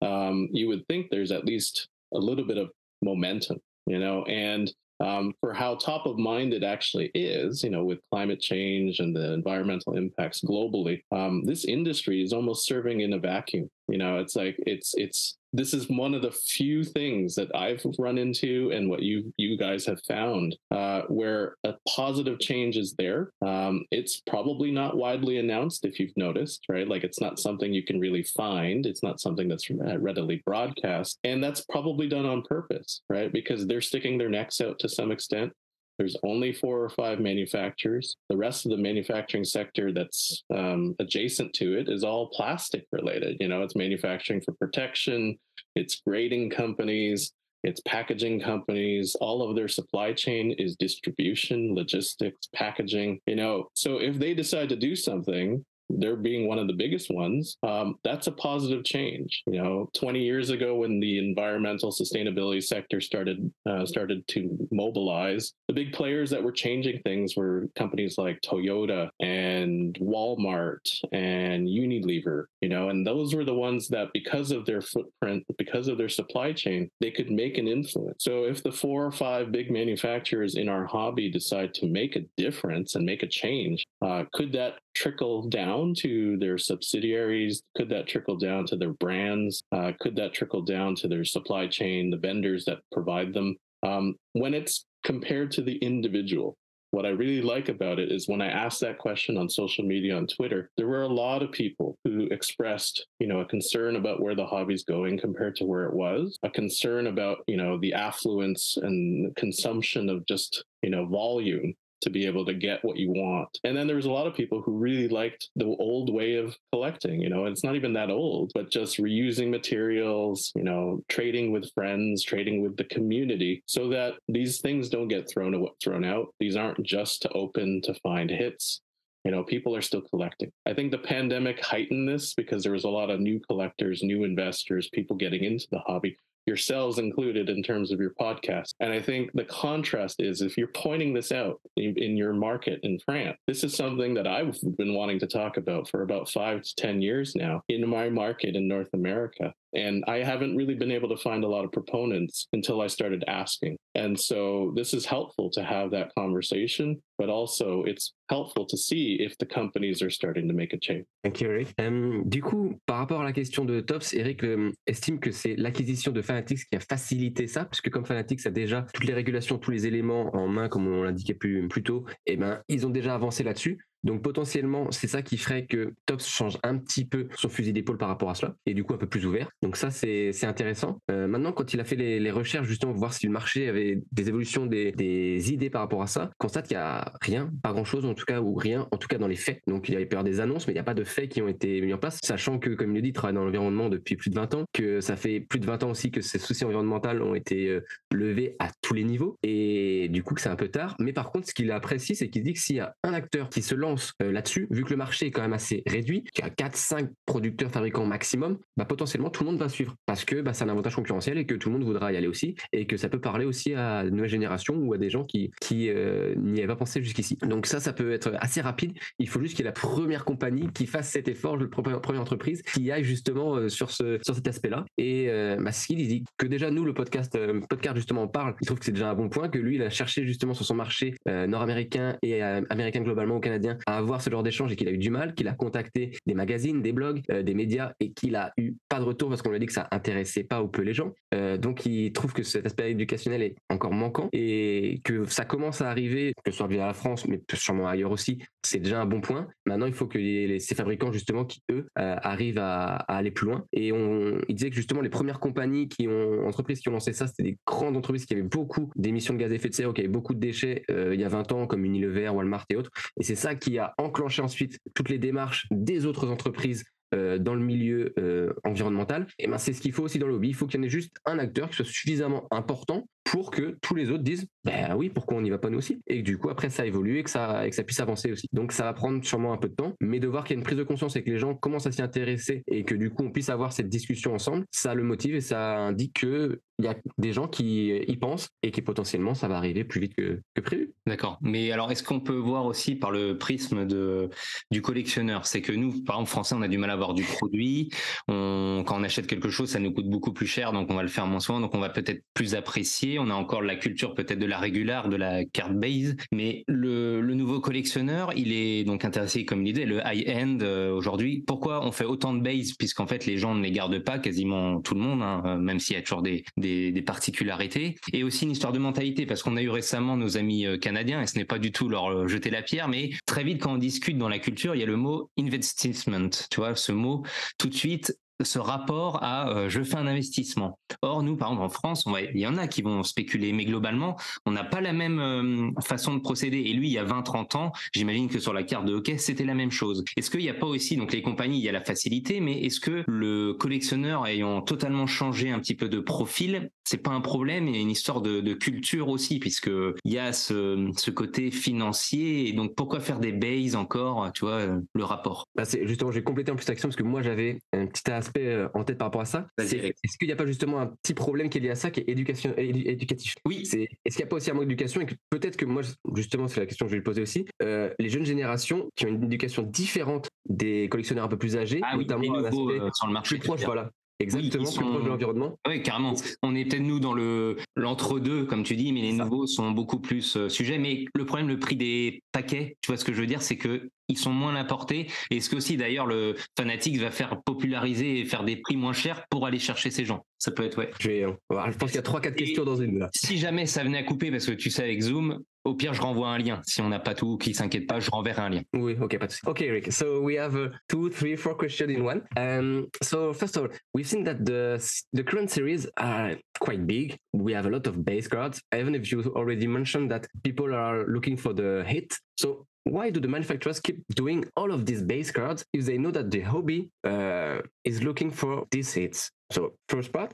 um, you would think there's at least a little bit of momentum. You know, and um, for how top of mind it actually is, you know, with climate change and the environmental impacts globally, um, this industry is almost serving in a vacuum. You know, it's like it's it's this is one of the few things that I've run into and what you you guys have found uh, where a positive change is there. Um, it's probably not widely announced if you've noticed, right? Like it's not something you can really find. It's not something that's readily broadcast, and that's probably done on purpose, right? Because they're sticking their necks out to some extent. There's only four or five manufacturers. The rest of the manufacturing sector that's um, adjacent to it is all plastic related. You know, it's manufacturing for protection, it's grading companies, it's packaging companies. All of their supply chain is distribution, logistics, packaging. You know, so if they decide to do something, they're being one of the biggest ones, um, that's a positive change. You know, 20 years ago, when the environmental sustainability sector started uh, started to mobilize, the big players that were changing things were companies like Toyota and Walmart and Unilever. You know, and those were the ones that, because of their footprint, because of their supply chain, they could make an influence. So if the four or five big manufacturers in our hobby decide to make a difference and make a change, uh, could that trickle down to their subsidiaries? Could that trickle down to their brands? Uh, could that trickle down to their supply chain, the vendors that provide them? Um, when it's compared to the individual, what I really like about it is when I asked that question on social media on Twitter, there were a lot of people who expressed, you know, a concern about where the hobby's going compared to where it was, a concern about, you know, the affluence and consumption of just, you know, volume to be able to get what you want. And then there was a lot of people who really liked the old way of collecting, you know, it's not even that old, but just reusing materials, you know, trading with friends, trading with the community so that these things don't get thrown thrown out. These aren't just to open to find hits. You know, people are still collecting. I think the pandemic heightened this because there was a lot of new collectors, new investors, people getting into the hobby yourselves included in terms of your podcast. And I think the contrast is if you're pointing this out in, in, your market in France, this is something that I've been wanting to talk about for about five to 10 years now in my market in North America. And I haven't really been able to find a lot of proponents until I started asking. And so this is helpful to have that conversation, but also it's helpful to see if the companies are starting to make a change. Thank you, Eric. Um, du coup, par rapport à la question de Tops, Eric um, estime que c'est l'acquisition de Fanatics qui a facilité ça, puisque comme Fanatics a déjà toutes les régulations, tous les éléments en main, comme on l'indiquait plus, plus tôt, eh ben, ils ont déjà avancé là-dessus. Donc potentiellement, c'est ça qui ferait que Tops change un petit peu son fusil d'épaule par rapport à cela, et du coup un peu plus ouvert. Donc ça, c'est intéressant. Euh, maintenant, quand il a fait les, recherches, justement, pour voir si le marché avait des évolutions, des, idées par rapport à ça, constate qu'il n'y a rien, pas grand-chose en tout cas, ou rien, en tout cas dans les faits. Donc il y avait peur des annonces, mais il n'y a pas de faits qui ont été mis en place, sachant que, comme il le dit, il travaille dans l'environnement depuis plus de 20 ans, que ça fait plus de 20 ans aussi que ces soucis environnementaux ont été euh, levés à tous les niveaux, et du coup que c'est un peu tard. Mais par contre, ce qu'il apprécie, c'est qu'il dit que s'il y a un acteur qui se lance euh, là-dessus, vu que le marché est quand même assez réduit, qu'il y a 4-5 producteurs fabricants maximum, bah, potentiellement tout le monde va suivre parce que bah, c'est un avantage concurrentiel et que tout le monde voudra y aller aussi et que ça peut parler aussi à une nouvelle génération ou à des gens qui, qui euh, n'y avaient pas pensé jusqu'ici. Donc ça, ça peut être assez rapide. Il faut juste qu'il y ait la première compagnie qui fasse cet effort, la première entreprise qui aille justement euh, sur, ce, sur cet aspect-là. Et euh, bah, il dit que déjà nous, le podcast, podcast justement, on parle, il trouve que c'est déjà un bon point, que lui, il a cherché justement sur son marché nord-américain et américain globalement ou canadien à avoir ce genre d'échange et qu'il a eu du mal, qu'il a contacté des magazines, des blogs, des médias et qu'il a eu pas de retour parce qu'on lui a dit que ça intéressait pas ou peu les gens. donc il trouve que cet aspect éducationnel est encore manquant et que ça commence à arriver, que ce soit via la France, mais sûrement ailleurs aussi, c'est déjà un bon point. Maintenant, il faut que ces fabricants, justement, qui eux, euh, arrivent à, aller plus loin. Et on, il disait que justement, les premières compagnies qui ont, entreprises qui ont lancé ça, c'était des grandes entreprises qui avaient beaucoup d'émissions de gaz à effet de serre, qui avaient beaucoup de déchets euh, il y a 20 ans, comme Unilever, Walmart et autres. Et c'est ça qui a enclenché ensuite toutes les démarches des autres entreprises euh, dans le milieu euh, environnemental, et ben c'est ce qu'il faut aussi dans le lobby. Il faut qu'il y en ait juste un acteur qui soit suffisamment important pour que tous les autres disent ben oui pourquoi on n'y va pas nous aussi? Et que du coup après ça évolue et que ça puisse avancer aussi. Donc ça va prendre sûrement un peu de temps mais de voir qu'il y a une prise de conscience et que les gens commencent à s'y intéresser et que du coup on puisse avoir cette discussion ensemble ça le motive et ça indique que il y a des gens qui y pensent et qui potentiellement ça va arriver plus vite que, prévu. D'accord. Mais alors est-ce qu'on peut voir aussi par le prisme de du collectionneur, c'est que nous par exemple français on a du mal à avoir du produit, quand on achète quelque chose ça nous coûte beaucoup plus cher donc on va le faire moins souvent donc on va peut-être plus apprécier on a encore la culture peut-être de la régulière, de la carte base, mais le, nouveau collectionneur, il est donc intéressé, comme disait, le high-end euh, aujourd'hui. Pourquoi on fait autant de base? Puisqu'en fait, les gens ne les gardent pas, quasiment tout le monde, hein, euh, même s'il y a toujours des, des, des, particularités. Et aussi une histoire de mentalité, parce qu'on a eu récemment nos amis euh, canadiens, et ce n'est pas du tout leur jeter la pierre, mais très vite, quand on discute dans la culture, il y a le mot investissement. Tu vois, ce mot, tout de suite, ce rapport à euh, je fais un investissement. Or, nous, par exemple, en France, il y en a qui vont spéculer, mais globalement, on n'a pas la même euh, façon de procéder. Et lui, il y a 20-30 ans, j'imagine que sur la carte de hockey, c'était la même chose. Est-ce qu'il n'y a pas aussi, donc les compagnies, il y a la facilité, mais est-ce que le collectionneur ayant totalement changé un petit peu de profil, c'est pas un problème et une histoire de, culture aussi, puisque il y a ce, côté financier. Et donc, pourquoi faire des bases encore, tu vois, euh, le rapport? Bah Justement, j'ai complété en plus l'action parce que moi, j'avais un petit aspect euh, en tête par rapport à ça. Est-ce qu'il n'y a pas justement un petit problème qui est lié à ça, qui est éducation, éducatif? Oui. Est-ce qu'il n'y a pas aussi un manque d'éducation et que peut-être que moi, justement, c'est la question que je vais lui poser aussi, euh, les jeunes générations qui ont une éducation différente des collectionneurs un peu plus âgés, ah notamment sur le marché plus proche, voilà. Exactement, plus proche de l'environnement. Oui, carrément. On est peut-être nous dans le l'entre-deux, comme tu dis, mais les nouveaux sont beaucoup plus sujets. Mais le problème, le prix des paquets, tu vois ce que je veux dire, c'est que ils sont moins à portée. Et est-ce que aussi d'ailleurs le Fanatics va faire populariser et faire des prix moins chers pour aller chercher ces gens Ça peut être ouais. Je, vais, je pense qu'il y a trois quatre questions dans une là. Si jamais ça venait à couper, parce que tu sais avec Zoom, au pire je renvoie un lien. Si on n'a pas tout, qui s'inquiète pas, je renverrai un lien. Oui, ok, pas de souci. Ok, Rick. So we have uh, two, three, four questions in one. Um, so first of all, we've seen that the the current series are quite big. We have a lot of base cards. Even if you already mentioned that people are looking for the hit. So why do the manufacturers keep doing all of these base cards if they know that the hobby uh, is looking for these hits? So first part,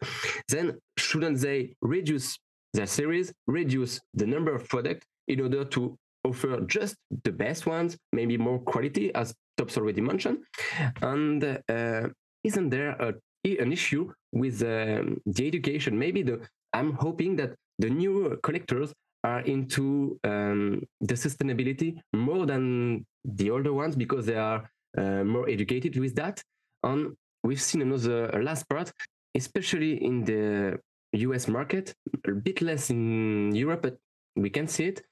then shouldn't they reduce their series, reduce the number of products in order to offer just the best ones, maybe more quality, as Tops already mentioned? And uh, isn't there a, an issue with um, the education? Maybe the I'm hoping that the new collectors are into um, the sustainability more than the older ones because they are uh, more educated with that. And we've seen another last part, especially in the US market, a bit less in Europe, but we can see it.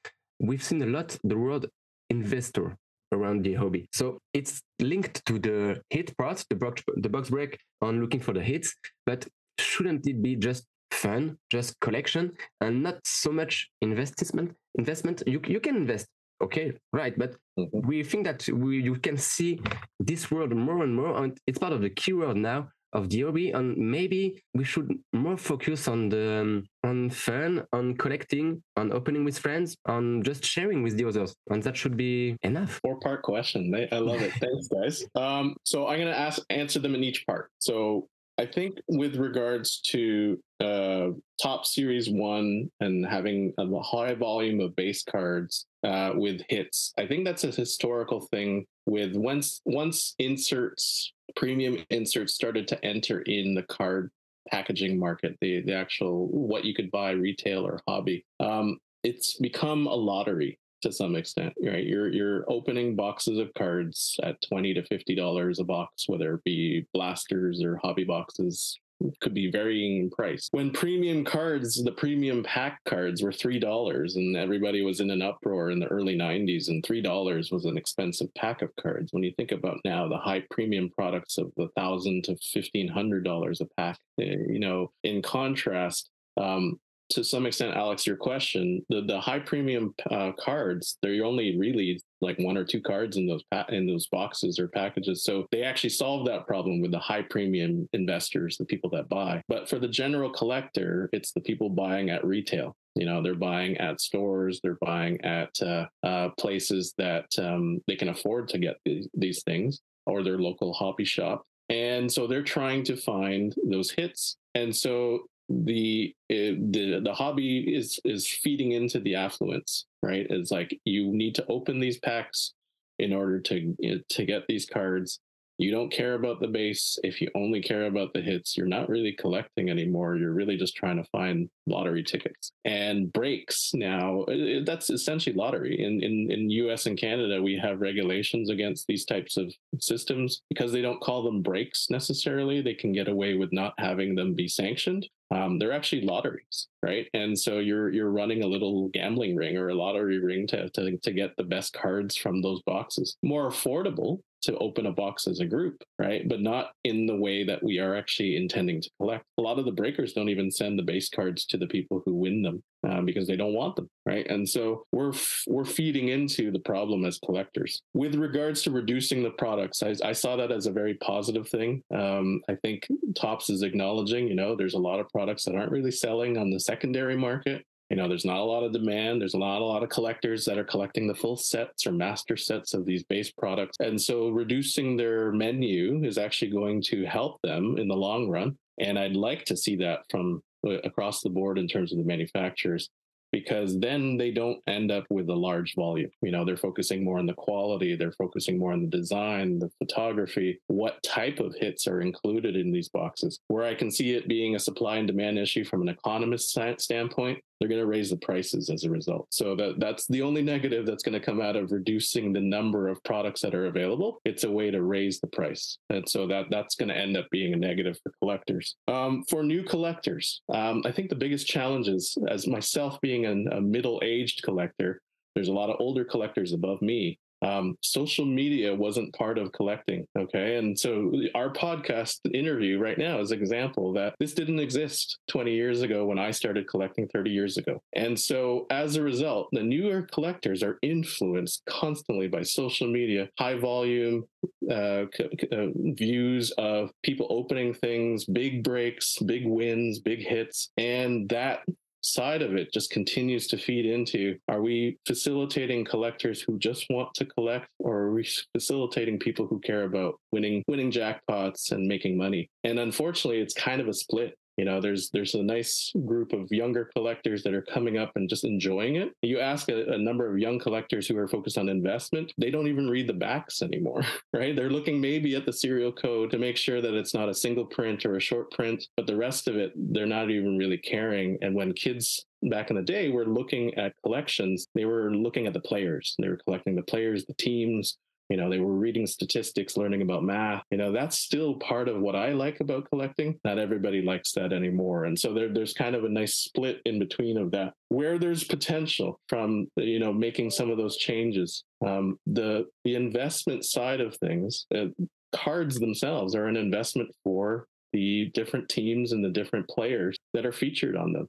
We've seen a lot the word investor around the hobby. So it's linked to the hit part, the box, the box break on looking for the hits, but shouldn't it be just fun, just collection, and not so much investment. Investment, you you can invest, okay, right? But mm-hmm. we think that we you can see this world more and more, and it's part of the keyword now of the hobby. And maybe we should more focus on the um, on fun, on collecting, on opening with friends, on just sharing with the others, and that should be enough. Four part question. I love it. Thanks, guys. Um, so I'm gonna ask answer them in each part. So I think with regards to uh, top series one and having a high volume of base cards uh, with hits, I think that's a historical thing. With once once inserts, premium inserts started to enter in the card packaging market, the the actual what you could buy retail or hobby. Um, it's become a lottery to some extent, right? You're you're opening boxes of cards at twenty to fifty dollars a box, whether it be blasters or hobby boxes, could be varying in price. When premium cards, the premium pack cards were three dollars, and everybody was in an uproar in the early '90s. And three dollars was an expensive pack of cards. When you think about now, the high premium products of the thousand to fifteen hundred dollars a pack, eh, you know, in contrast, um, to some extent, Alex, your question, the, the high premium uh, cards, they're only really like one or two cards in those pa- in those boxes or packages. So they actually solve that problem with the high premium investors, the people that buy. But for the general collector, it's the people buying at retail. You know, they're buying at stores, they're buying at uh, uh, places that um, they can afford to get these, these things, or their local hobby shop. And so they're trying to find those hits. And so the eh, the the hobby is is feeding into the affluence right? It's like you need to open these packs in order to eh, to get these cards. You don't care about the base. If you only care about the hits you're not really collecting anymore. You're really just trying to find lottery tickets. And breaks now eh, that's essentially lottery. In, in in us and canada we have regulations against these types of systems. Because they don't call them breaks necessarily they can get away with not having them be sanctioned um, they're actually lotteries, right? And so you're you're running a little gambling ring or a lottery ring to, to to get the best cards from those boxes. More affordable to open a box as a group, right? But not in the way that we are actually intending to collect. A lot of the breakers don't even send the base cards to the people who win them uh, because they don't want them, right? And so we're f- we're feeding into the problem as collectors. With regards to reducing the products, I, I saw that as a very positive thing. Um, I think Tops is acknowledging, you know, there's a lot of products that aren't really selling on the secondary market you know there's not a lot of demand there's not a lot of collectors that are collecting the full sets or master sets of these base products and so reducing their menu is actually going to help them in the long run and i'd like to see that from across the board in terms of the manufacturers because then they don't end up with a large volume. You know, they're focusing more on the quality, they're focusing more on the design, the photography, what type of hits are included in these boxes. Where I can see it being a supply and demand issue from an economist standpoint, they're going to raise the prices as a result. So that that's the only negative that's going to come out of reducing the number of products that are available. It's a way to raise the price, and so that that's going to end up being a negative for collectors. Um, for new collectors, um, I think the biggest challenge is, as myself being an, a middle-aged collector, there's a lot of older collectors above me um, social media wasn't part of collecting. Okay. And so our podcast interview right now is an example that this didn't exist 20 years ago when I started collecting 30 years ago. And so as a result, the newer collectors are influenced constantly by social media, high volume uh, uh, views of people opening things, big breaks, big wins, big hits. And that side of it just continues to feed into are we facilitating collectors who just want to collect or are we facilitating people who care about winning winning jackpots and making money? And unfortunately it's kind of a split you know there's there's a nice group of younger collectors that are coming up and just enjoying it. You ask a, a, number of young collectors who are focused on investment they don't even read the backs anymore right? They're looking maybe at the serial code to make sure that it's not a single print or a short print but the rest of it they're not even really caring. And when kids back in the day were looking at collections they were looking at the players. They were collecting the players the teams you know they were reading statistics learning about math you know that's still part of what i like about collecting. Not everybody likes that anymore. And so there, there's kind of a nice split in between of that. Where there's potential from you know making some of those changes um, the the investment side of things uh, cards themselves are an investment for the different teams and the different players that are featured on them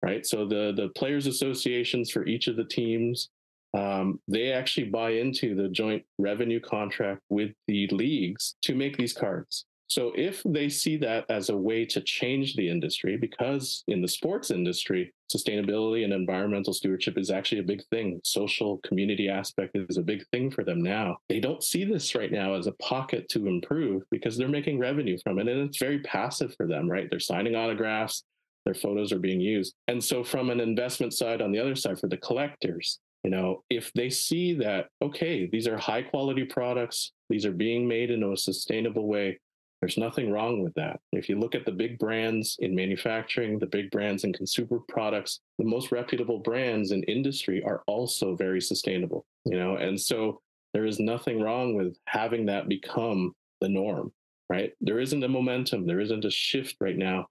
right? So the the players associations for each of the teams um, they actually buy into the joint revenue contract with the leagues to make these cards. So if they see that as a way to change the industry, because in the sports industry, sustainability and environmental stewardship is actually a big thing. Social community aspect is a big thing for them now. They don't see this right now as a pocket to improve because they're making revenue from it. And it's very passive for them, right? They're signing autographs, their photos are being used. And so from an investment side on the other side for the collectors, you know, if they see that, okay, these are high quality products, these are being made in a sustainable way, there's nothing wrong with that. If you look at the big brands in manufacturing, the big brands in consumer products, the most reputable brands in industry are also very sustainable, you know, and so there is nothing wrong with having that become the norm, right? There isn't a momentum, there isn't a shift right now.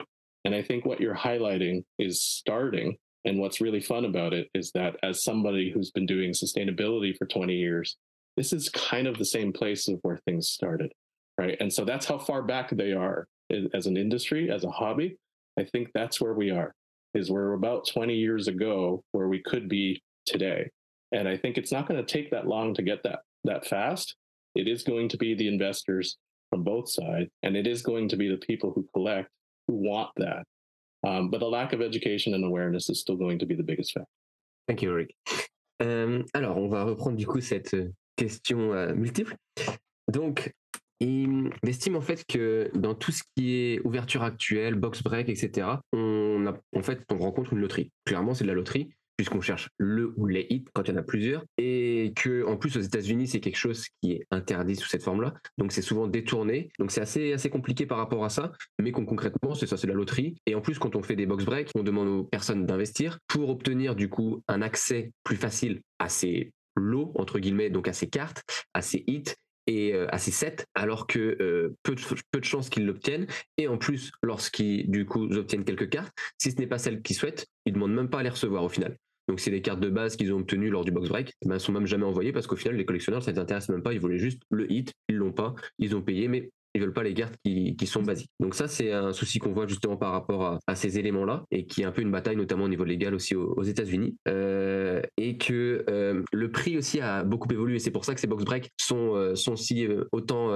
And I think what you're highlighting is starting. And what's really fun about it is that as somebody who's been doing sustainability for 20 years, this is kind of the same place of where things started right? And so that's how far back they are as an industry, as a hobby. I think that's where we are. Is we're about 20 years ago where we could be today. And I think it's not going to take that long to get that that fast. It is going to be the investors from both sides, and it is going to be the people who collect who want that. Um, but the lack of education and awareness is still going to be the biggest factor. Thank you. Euh, alors, on va reprendre du coup cette question euh, multiple. Donc, il estime en fait que dans tout ce qui est ouverture actuelle, box break, etc., on a, en fait, on rencontre une loterie. Clairement, c'est de la loterie puisqu'on cherche le ou les hits quand il y en a plusieurs, et que en plus aux États-Unis c'est quelque chose qui est interdit sous cette forme-là, donc c'est souvent détourné, donc c'est assez assez compliqué par rapport à ça, mais concrètement c'est ça, c'est la loterie, et en plus quand on fait des box break, on demande aux personnes d'investir pour obtenir du coup un accès plus facile à ces lots entre guillemets, donc à ces cartes, à ces hits, et euh, à ses 7, alors que euh, peu, de, chances qu'ils l'obtiennent. Et en plus, lorsqu'ils du coup obtiennent quelques cartes, si ce n'est pas celle qu'ils souhaitent, ils demandent même pas à les recevoir au final. Donc c'est les cartes de base qu'ils ont obtenues lors du box break, ben, elles sont même jamais envoyées parce qu'au final les collectionneurs ça ne les intéresse même pas, ils voulaient juste le hit, ils l'ont pas, ils ont payé mais ils veulent pas les cartes qui, qui sont basiques. Donc ça, c'est un souci qu'on voit justement par rapport à, ces éléments-là et qui est un peu une bataille, notamment au niveau légal aussi aux, États-Unis. Euh, et que euh, le prix aussi a beaucoup évolué. C'est pour ça que ces box breaks sont, euh, sont si autant,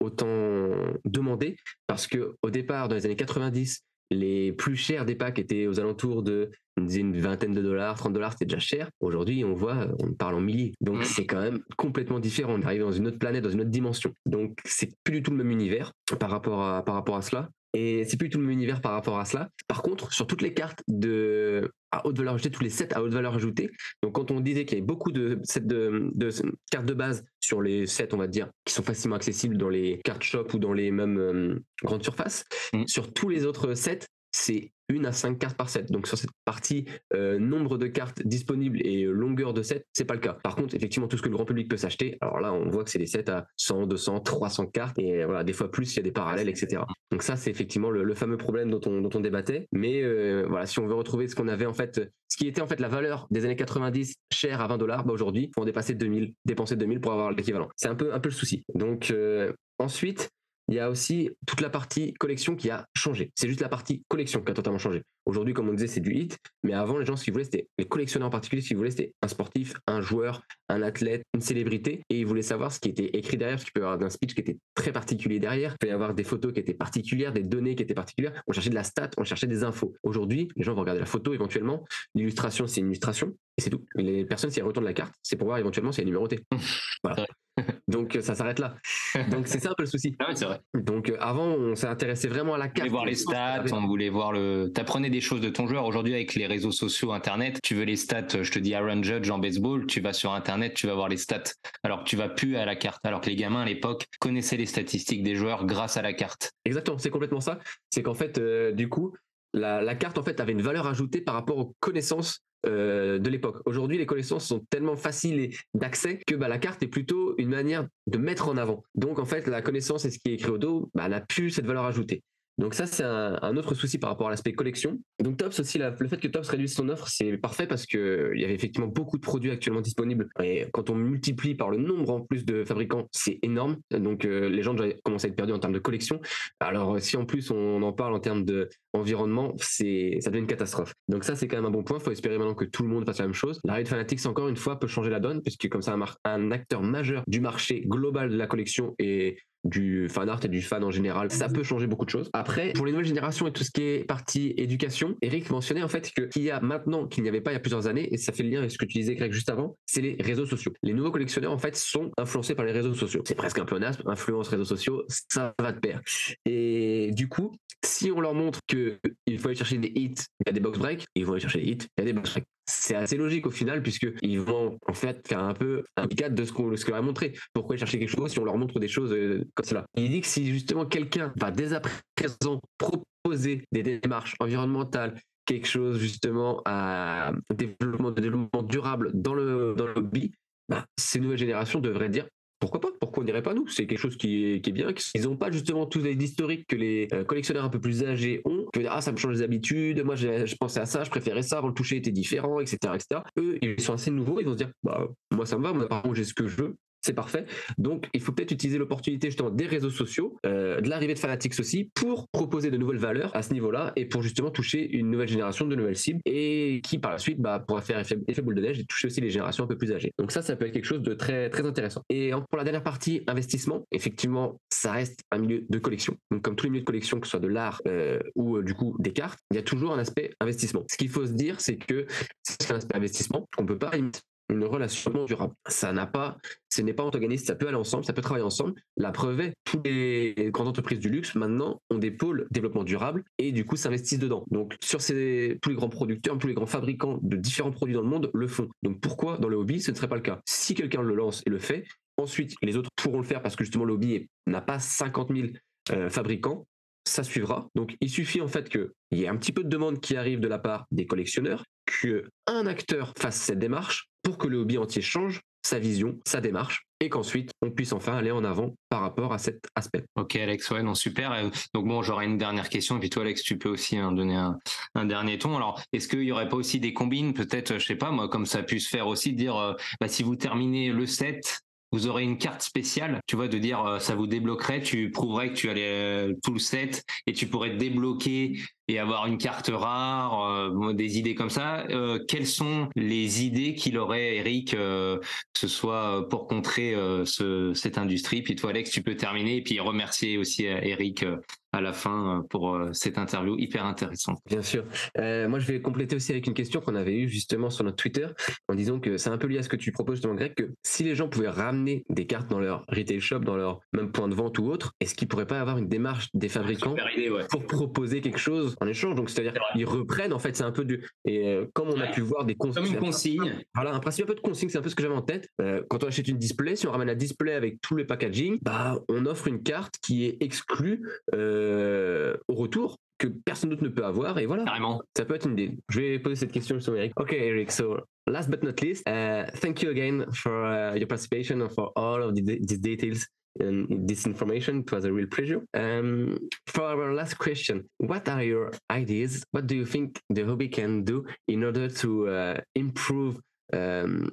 autant demandés parce que au départ, dans les années 90, les plus chers des packs étaient aux alentours de une vingtaine de dollars, 30 dollars, c'était déjà cher. Aujourd'hui, on voit, on parle en milliers. Donc, c'est quand même complètement différent. On est arrivé dans une autre planète, dans une autre dimension. Donc, c'est plus du tout le même univers par rapport à, par rapport à cela. Et c'est plus tout le même univers par rapport à cela. Par contre, sur toutes les cartes de, à haute valeur ajoutée, tous les sets à haute valeur ajoutée, donc quand on disait qu'il y avait beaucoup de sets de, de cartes de base sur les sets, on va dire, qui sont facilement accessibles dans les cartes shop ou dans les mêmes euh, grandes surfaces, Mm. sur tous les autres sets, c'est une à cinq cartes par set. Donc sur cette partie euh, nombre de cartes disponibles et euh, longueur de set, c'est pas le cas. Par contre, effectivement, tout ce que le grand public peut s'acheter, alors là, on voit que c'est des sets à 100, 200, 300 cartes et voilà, des fois plus, il y a des parallèles, etc. Donc ça, c'est effectivement le, fameux problème dont on, dont on débattait. Mais euh, voilà, si on veut retrouver ce qu'on avait en fait, ce qui était en fait la valeur des années 90 cher à 20 dollars, bah aujourd'hui, faut en dépasser 2000, dépenser 2000 pour avoir l'équivalent. C'est un peu un peu le souci. Donc euh, ensuite, il y a aussi toute la partie collection qui a changé. C'est juste la partie collection qui a totalement changé. Aujourd'hui, comme on disait, c'est du hit, mais avant, les gens, ce qu'ils voulaient, c'était les collectionneurs en particulier, ce qu'ils voulaient, c'était un sportif, un joueur, un athlète, une célébrité, et ils voulaient savoir ce qui était écrit derrière, parce qu'il peut y avoir un speech qui était très particulier derrière, il peut y avoir des photos qui étaient particulières, des données qui étaient particulières. On cherchait de la stat, on cherchait des infos. Aujourd'hui, les gens vont regarder la photo éventuellement, l'illustration, c'est une illustration, et c'est tout. Les personnes, si elles retournent la carte, c'est pour voir éventuellement si elle est numérotée. Voilà. Donc euh, ça s'arrête là. Donc c'est ça un peu le souci. Ah ouais, c'est vrai. Donc euh, avant, on s'est intéressé vraiment à la On carte. voulait voir les stats, on voulait voir le. T'apprenais des choses de ton joueur. Aujourd'hui, avec les réseaux sociaux, Internet, tu veux les stats. Je te dis Aaron Judge en baseball, tu vas sur Internet, tu vas voir les stats. Alors que tu vas plus à la carte. Alors que les gamins à l'époque connaissaient les statistiques des joueurs grâce à la carte. Exactement, c'est complètement ça. C'est qu'en fait, euh, du coup, la, la carte en fait avait une valeur ajoutée par rapport aux connaissances euh, de l'époque. Aujourd'hui, les connaissances sont tellement faciles d'accès que bah, la carte est plutôt une manière de mettre en avant. Donc en fait, la connaissance et ce qui est écrit au dos bah, n'a plus cette valeur ajoutée. Donc ça, c'est un, autre souci par rapport à l'aspect collection. Donc Tops aussi, le fait que Tops réduise son offre, c'est parfait parce que euh, y avait effectivement beaucoup de produits actuellement disponibles. Et quand on multiplie par le nombre en plus de fabricants, c'est énorme. Donc euh, les gens commencent à être perdus en termes de collection. Alors, euh, si en plus on en parle en termes de environnement, c'est ça devient une catastrophe. Donc ça, c'est quand même un bon point. Il faut espérer maintenant que tout le monde fasse la même chose. La Riot Fanatics, encore une fois, peut changer la donne, puisque comme ça, un, un acteur majeur du marché global de la collection et du fan art et du fan en général, ça peut changer beaucoup de choses. Après, pour les nouvelles générations et tout ce qui est partie éducation, Eric mentionnait en fait qu'il y a maintenant qu'il n'y avait pas il y a plusieurs années, et ça fait le lien avec ce que tu disais Greg juste avant, c'est les réseaux sociaux. Les nouveaux collectionneurs en fait sont influencés par les réseaux sociaux. C'est presque un peu un aspe, influence réseaux sociaux, ça va de pair. Et du coup, si on leur montre que il faut aller chercher des hits, il y a des box breaks, ils vont aller chercher des hits, il y a des box breaks. C'est assez logique au final puisque ils vont en fait faire un peu un cadre de ce qu'on leur a montré. Pourquoi chercher quelque chose si on leur montre des choses euh, comme cela? Il dit que si justement quelqu'un va dès à présent proposer des démarches environnementales, quelque chose justement à développement, durable dans le, dans bah, ces nouvelles générations devraient dire pourquoi pas Pourquoi on dirait pas nous? C'est quelque chose qui est, qui est bien. Ils n'ont pas justement tous les historiques que les euh, collectionneurs un peu plus âgés ont. Que, ah, ça me change les habitudes. Moi, je, je pensais à ça, je préférais ça. Avant le toucher était différent, etc., etc. Eux, ils sont assez nouveaux. Ils vont se dire, bah, moi, ça me va. Moi, par contre, j'ai ce que je veux c'est parfait. Donc, il faut peut-être utiliser l'opportunité justement des réseaux sociaux, euh, de l'arrivée de Fanatics aussi, pour proposer de nouvelles valeurs à ce niveau-là et pour justement toucher une nouvelle génération de nouvelles cibles et qui par la suite bah, pourra faire effet, boule de neige et toucher aussi les générations un peu plus âgées. Donc ça, ça peut être quelque chose de très très intéressant. Et pour la dernière partie, investissement, effectivement, ça reste un milieu de collection. Donc comme tous les milieux de collection, que ce soit de l'art euh, ou euh, du coup des cartes, il y a toujours un aspect investissement. Ce qu'il faut se dire, c'est que c'est un aspect investissement qu'on peut pas une relation durable. Ça n'a pas, ce n'est pas antagoniste, ça peut aller ensemble, ça peut travailler ensemble. La preuve est, toutes les grandes entreprises du luxe maintenant ont des pôles développement durable et du coup s'investissent dedans. Donc sur ces, tous les grands producteurs, tous les grands fabricants de différents produits dans le monde le font. Donc pourquoi dans le hobby ce ne serait pas le cas? Si quelqu'un le lance et le fait, ensuite les autres pourront le faire parce que justement le hobby n'a pas 50 000 euh, fabricants ça suivra. Donc il suffit en fait qu'il y ait un petit peu de demande qui arrive de la part des collectionneurs, qu'un acteur fasse cette démarche pour que le hobby entier change sa vision, sa démarche, et qu'ensuite on puisse enfin aller en avant par rapport à cet aspect. Ok Alex, ouais, non super. Euh, donc bon, j'aurais une dernière question, et puis toi Alex, tu peux aussi hein, donner un, dernier ton. Alors, est-ce qu'il y aurait pas aussi des combines, peut-être, je sais pas moi, comme ça a pu se faire aussi, dire, euh, bah, si vous terminez le set, vous aurez une carte spéciale, tu vois, de dire euh, ça vous débloquerait, tu prouverais que tu allais tout le set et tu pourrais débloquer et avoir une carte rare, euh, des idées comme ça. Euh, quelles sont les idées qu'il aurait, Eric, euh, que ce soit pour contrer ce, cette industrie? Puis toi, Alex, tu peux terminer et puis remercier aussi Eric à la fin pour cette interview hyper intéressante. Bien sûr. moi, je vais compléter aussi avec une question qu'on avait eue justement sur notre Twitter en disant que c'est un peu lié à ce que tu proposes justement, Greg, que si les gens pouvaient ramener des cartes dans leur retail shop, dans leur même point de vente ou autre, est-ce qu'ils pourraient pas avoir une démarche des fabricants pour proposer quelque chose en échange? Donc, c'est-à-dire ils reprennent, en fait, c'est un peu du. Et euh, comme on a pu voir des consignes. Comme une consigne. Voilà, un principe un peu de consigne, c'est un peu ce que j'avais en tête. Euh, quand on achète une display, si on ramène la display avec tout le packaging, bah, on offre une carte qui est exclue euh, au retour que personne d'autre ne peut avoir et voilà. Carrément. Ça peut être une idée. Je vais poser cette question sur Eric. Ok Eric, so last but not least, uh, thank you again for uh, your participation and for all of the, these details and this information. It was a real pleasure. Um, for our last question, what are your ideas? What do you think the hobby can do in order to uh, improve um,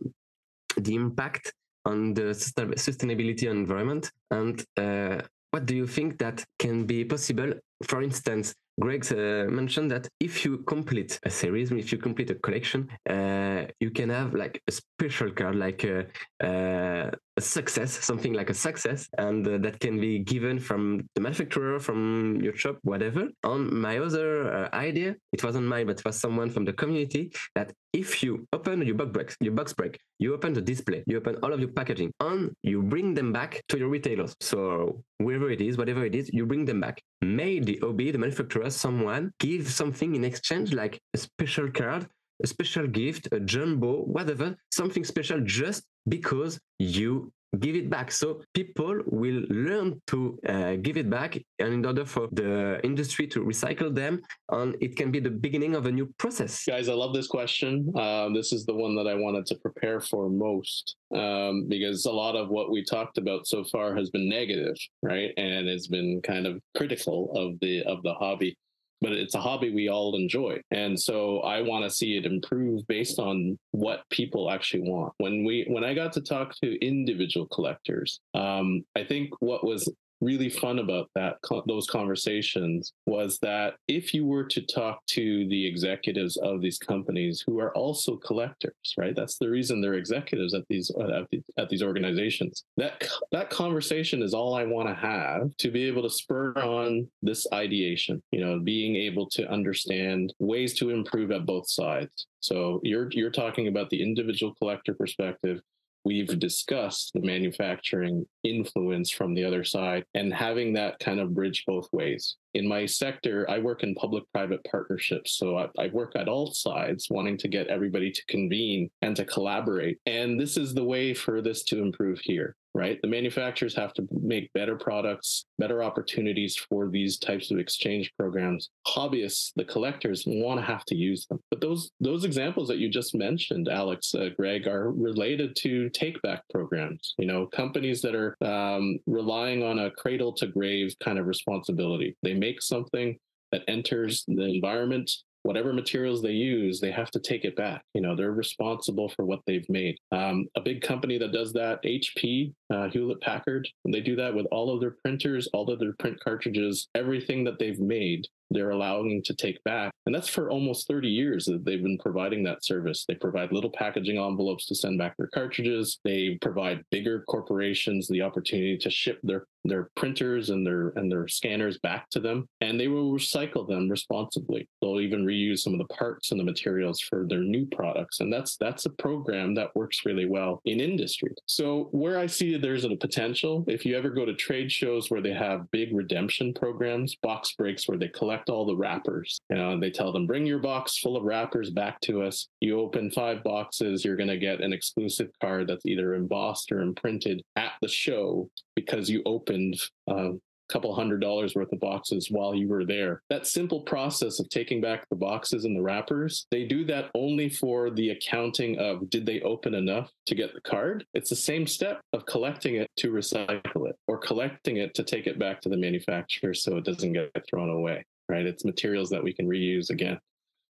the impact on the sustainability environment? And uh, what do you think that can be possible? For instance, Greg uh, mentioned that if you complete a series, if you complete a collection, uh, you can have like a special card, like a, uh, a success, something like a success, and uh, that can be given from the manufacturer, from your shop, whatever. On my other uh, idea, it wasn't mine, but it was someone from the community that if you open your box break, your box break, you open the display, you open all of your packaging, and you bring them back to your retailers. So wherever it is, whatever it is, you bring them back. May the OB, the manufacturer, someone give something in exchange, like a special card, a special gift, a jumbo, whatever, something special just because you give it back. So people will learn to uh, give it back, and in order for the industry to recycle them, and it can be the beginning of a new process. Guys, I love this question. Um, this is the one that I wanted to prepare for most um, because a lot of what we talked about so far has been negative, right, and it's been kind of critical of the of the hobby but it's a hobby we all enjoy. And so I want to see it improve based on what people actually want. When we when I got to talk to individual collectors, um, I think what was really fun about that those conversations was that if you were to talk to the executives of these companies who are also collectors, right? That's the reason they're executives at these at, the, at these organizations. That that conversation is all I want to have to be able to spur on this ideation. You know, being able to understand ways to improve at both sides. So you're you're talking about the individual collector perspective we've discussed the manufacturing influence from the other side and having that kind of bridge both ways. In my sector, I work in public private partnerships. So I, I, work at all sides, wanting to get everybody to convene and to collaborate. And this is the way for this to improve here right? The manufacturers have to make better products, better opportunities for these types of exchange programs. Hobbyists, the collectors, want to have to use them. But those those examples that you just mentioned, Alex, uh, Greg, are related to take back programs. You know, companies that are um, relying on a cradle to grave kind of responsibility. They make something that enters the environment whatever materials they use, they have to take it back. You know, they're responsible for what they've made. Um, a big company that does that, HP, uh, Hewlett Packard, they do that with all of their printers, all of their print cartridges, everything that they've made they're allowing to take back. And that's for almost 30 years that they've been providing that service. They provide little packaging envelopes to send back their cartridges. They provide bigger corporations the opportunity to ship their their printers and their and their scanners back to them and they will recycle them responsibly they'll even reuse some of the parts and the materials for their new products and that's that's a program that works really well in industry so where i see there's a potential if you ever go to trade shows where they have big redemption programs box breaks where they collect all the wrappers you know they tell them bring your box full of wrappers back to us you open five boxes you're going to get an exclusive card that's either embossed or imprinted at the show because you opened a couple hundred dollars worth of boxes while you were there. That simple process of taking back the boxes and the wrappers, they do that only for the accounting of did they open enough to get the card? It's the same step of collecting it to recycle it or collecting it to take it back to the manufacturer so it doesn't get thrown away, right? It's materials that we can reuse again.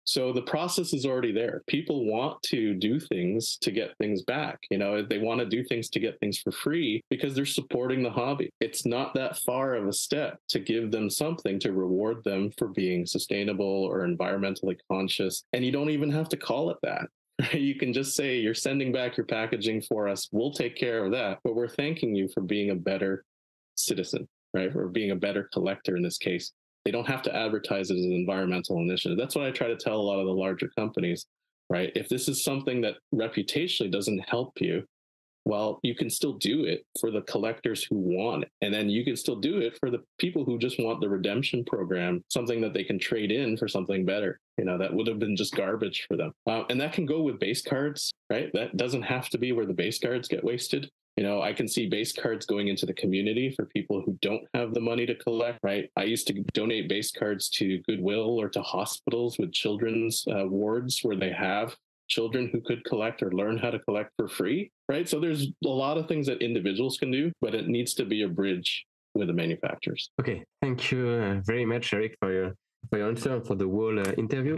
So the process is already there. People want to do things to get things back. You know, they want to do things to get things for free because they're supporting the hobby. It's not that far of a step to give them something to reward them for being sustainable or environmentally conscious. And you don't even have to call it that. You can just say, You're sending back your packaging for us. We'll take care of that. But we're thanking you for being a better citizen, right? For being a better collector in this case. They don't have to advertise it as an environmental initiative. That's what I try to tell a lot of the larger companies, right? If this is something that reputationally doesn't help you, well, you can still do it for the collectors who want it. And then you can still do it for the people who just want the redemption program, something that they can trade in for something better. You know, that would have been just garbage for them. Uh, and that can go with base cards, right? That doesn't have to be where the base cards get wasted. You know, I can see base cards going into the community for people who don't have the money to collect, right? I used to donate base cards to Goodwill or to hospitals with children's uh, wards where they have children who could collect or learn how to collect for free, right? So there's a lot of things that individuals can do, but it needs to be a bridge with the manufacturers. Okay, thank you uh, very much, Eric, for your answer for the whole uh, interview.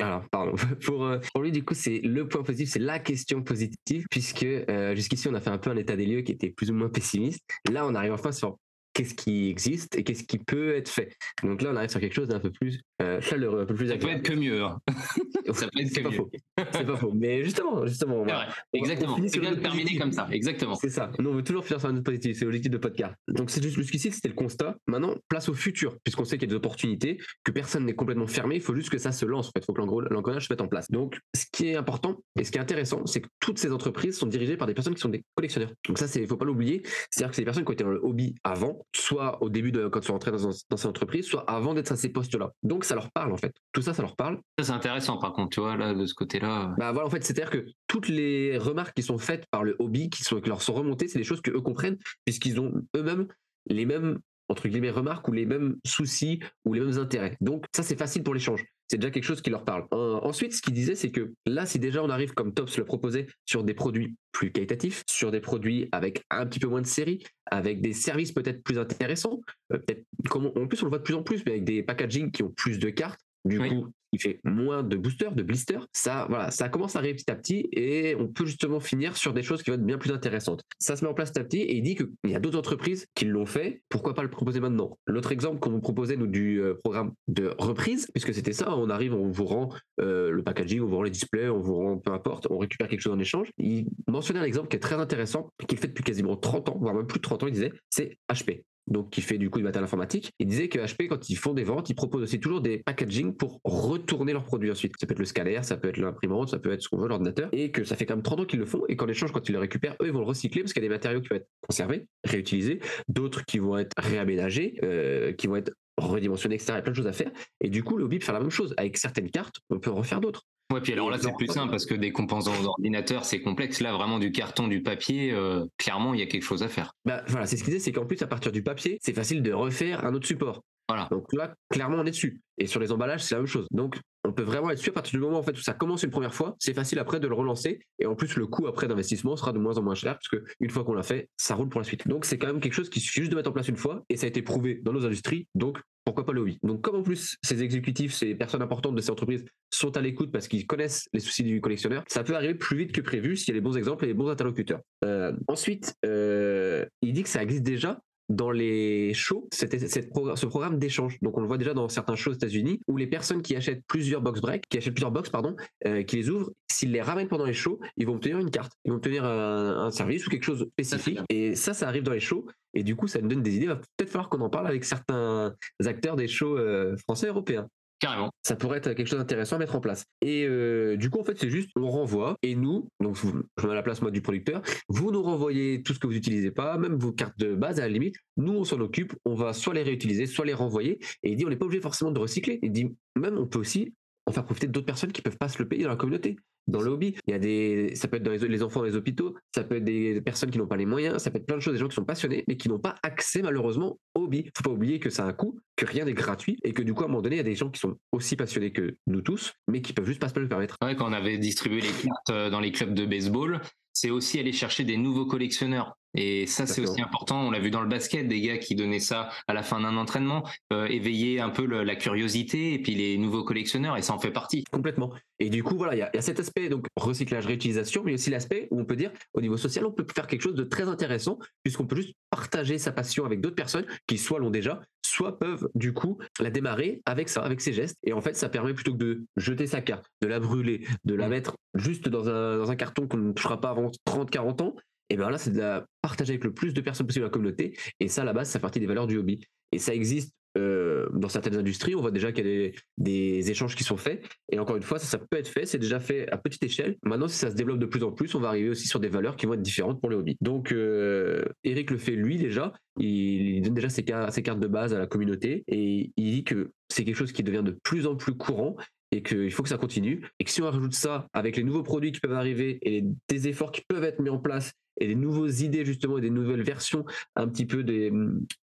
Alors, pardon. Pour, euh, pour lui, du coup, c'est le point positif, c'est la question positive, puisque euh, jusqu'ici, on a fait un peu un état des lieux qui était plus ou moins pessimiste. Là, on arrive enfin sur qu'est-ce qui existe et qu'est-ce qui peut être fait. Donc là, on arrive sur quelque chose d'un peu plus euh, chaleureux, un peu plus Ça peut être que mieux. Hein. ça peut être que mieux. C'est pas faux. Mais justement, justement. Exactement. C'est bien de terminer comme ça. Exactement. C'est ça. Nous, on veut toujours finir sur une note positive. C'est l'objectif de podcast. Donc c'est juste jusqu'ici, c'était le constat. Maintenant, place au futur, puisqu'on sait qu'il y a des opportunités, que personne n'est complètement fermé. Il faut juste que ça se lance. En fait, il faut que l'engrenage se mette en place. Donc, ce qui est important et ce qui est intéressant, c'est que toutes ces entreprises sont dirigées par des personnes qui sont des collectionneurs. Donc ça, il faut pas l'oublier. C'est-à-dire que c'est des personnes qui ont été dans le hobby avant, soit au début de quand ils sont rentrés dans, dans ces entreprises, soit avant d'être à ces postes-là. Donc ça leur parle en fait. Tout ça, ça leur parle. Ça c'est intéressant par contre, tu vois là de ce côté-là. Bah voilà, en fait, c'est-à-dire que toutes les remarques qui sont faites par le hobby, qui, sont, qui leur sont remontées, c'est des choses que eux comprennent puisqu'ils ont eux-mêmes les mêmes entre guillemets remarques ou les mêmes soucis ou les mêmes intérêts. Donc ça c'est facile pour l'échange. C'est déjà quelque chose qui leur parle. ensuite, ce qu'il disait, c'est que là, si déjà on arrive, comme Tops le proposait, sur des produits plus qualitatifs, sur des produits avec un petit peu moins de série, avec des services peut-être plus intéressants, euh, peut-être en plus on le voit de plus en plus, mais avec des packaging qui ont plus de cartes, Du Oui. coup, il fait moins de boosters, de blisters. Ça, voilà, ça commence à arriver petit à petit et on peut justement finir sur des choses qui vont être bien plus intéressantes. Ça se met en place petit à petit et il dit qu'il y a d'autres entreprises qui l'ont fait. Pourquoi pas le proposer maintenant? L'autre exemple qu'on vous proposait, nous, du euh, programme de reprise, puisque c'était ça, on arrive, on vous rend euh, le packaging, on vous rend les displays, on vous rend peu importe, on récupère quelque chose en échange. Il mentionnait un exemple qui est très intéressant, qu'il fait depuis quasiment 30 ans, voire même plus de 30 ans, il disait, c'est HP donc qui fait du coup du matériel informatique, il disait que HP, quand ils font des ventes, ils proposent aussi toujours des packaging pour retourner leurs produits ensuite. Ça peut être le scanner, ça peut être l'imprimante, ça peut être ce qu'on veut, l'ordinateur, et que ça fait quand même 30 ans qu'ils le font, et qu'en échange, quand ils le récupèrent, eux, ils vont le recycler parce qu'il y a des matériaux qui vont être conservés, réutilisés, d'autres qui vont être réaménagés, euh, qui vont être redimensionnés, etc. Il y a plein de choses à faire. Et du coup, le hobby peut faire la même chose. Avec certaines cartes, on peut en refaire d'autres. Ouais, puis alors là, c'est plus simple parce que des composants d'ordinateur, c'est complexe. Là, vraiment, du carton, du papier, euh, clairement, il y a quelque chose à faire. Bah, voilà, c'est ce qu'il disait, c'est qu'en plus, à partir du papier, c'est facile de refaire un autre support. Voilà. Donc là, clairement, on est dessus. Et sur les emballages, c'est la même chose. Donc, on peut vraiment être dessus à partir du moment en fait, où ça commence une première fois. C'est facile après de le relancer. Et en plus, le coût après d'investissement sera de moins en moins cher, parce une fois qu'on l'a fait, ça roule pour la suite. Donc, c'est quand même quelque chose qui suffit juste de mettre en place une fois. Et ça a été prouvé dans nos industries. Donc, pourquoi pas le hobby? Donc, comme en plus, ces exécutifs, ces personnes importantes de ces entreprises sont à l'écoute parce qu'ils connaissent les soucis du collectionneur, ça peut arriver plus vite que prévu s'il y a les bons exemples et les bons interlocuteurs. Euh, ensuite, euh, il dit que ça existe déjà dans les shows, cette progr- ce programme d'échange. Donc on le voit déjà dans certains shows aux États-Unis où les personnes qui achètent plusieurs box break, qui achètent plusieurs box pardon, euh, qui les ouvrent, s'ils les ramènent pendant les shows, ils vont obtenir une carte, ils vont obtenir un, un service ou quelque chose spécifique. Et ça, ça arrive dans les shows. Et du coup, ça nous donne des idées. Il va peut-être falloir qu'on en parle avec certains acteurs des shows euh, français et européens Carrément. ça pourrait être quelque chose d'intéressant à mettre en place. Et euh, du coup, en fait, c'est juste, on renvoie, et nous, donc je me mets à la place moi du producteur, vous nous renvoyez tout ce que vous n'utilisez pas, même vos cartes de base à la limite, nous on s'en occupe, on va soit les réutiliser, soit les renvoyer, et il dit on n'est pas obligé forcément de recycler, il dit même on peut aussi en faire profiter d'autres personnes qui peuvent pas se le payer dans la communauté. Dans le hobby, il y a des, ça peut être dans les, les enfants dans les hôpitaux, ça peut être des personnes qui n'ont pas les moyens, ça peut être plein de choses, des gens qui sont passionnés, mais qui n'ont pas accès malheureusement au hobby. Faut pas oublier que ça a un coût, que rien n'est gratuit, et que du coup, à un moment donné, il y a des gens qui sont aussi passionnés que nous tous, mais qui peuvent juste pas se le permettre. Ouais, quand on avait distribué les cartes euh, dans les clubs de baseball, c'est aussi aller chercher des nouveaux collectionneurs. Et ça, c'est aussi important. On l'a vu dans le basket, des gars qui donnaient ça à la fin d'un entraînement, euh, éveiller un peu le- la curiosité et puis les nouveaux collectionneurs, et ça en fait partie. Complètement. Et du coup, voilà, il y, y a cet aspect, donc recyclage, réutilisation, mais aussi l'aspect où on peut dire, au niveau social, on peut faire quelque chose de très intéressant, puisqu'on peut juste partager sa passion avec d'autres personnes qui soit l'ont déjà, soit peuvent du coup la démarrer avec ça, avec ces gestes. Et en fait, ça permet plutôt que de jeter sa carte, de la brûler, de la mettre juste dans un, dans un carton qu'on ne touchera pas avant 30, 40 ans, et bien là, c'est de la partager avec le plus de personnes possible dans la communauté. Et ça, à la base, ça fait partie des valeurs du hobby. Et ça existe euh, dans certaines industries. On voit déjà qu'il y a des, échanges qui sont faits. Et encore une fois, ça, peut être fait. C'est déjà fait à petite échelle. Maintenant, si ça se développe de plus en plus, on va arriver aussi sur des valeurs qui vont être différentes pour le hobby. Donc, euh, Eric le fait lui déjà. Il, donne déjà ses, ca- ses cartes de base à la communauté et il dit que c'est quelque chose qui devient de plus en plus courant et qu'il faut que ça continue. Et que si on rajoute ça avec les nouveaux produits qui peuvent arriver et des efforts qui peuvent être mis en place et des nouvelles idées justement et des nouvelles versions un petit peu des,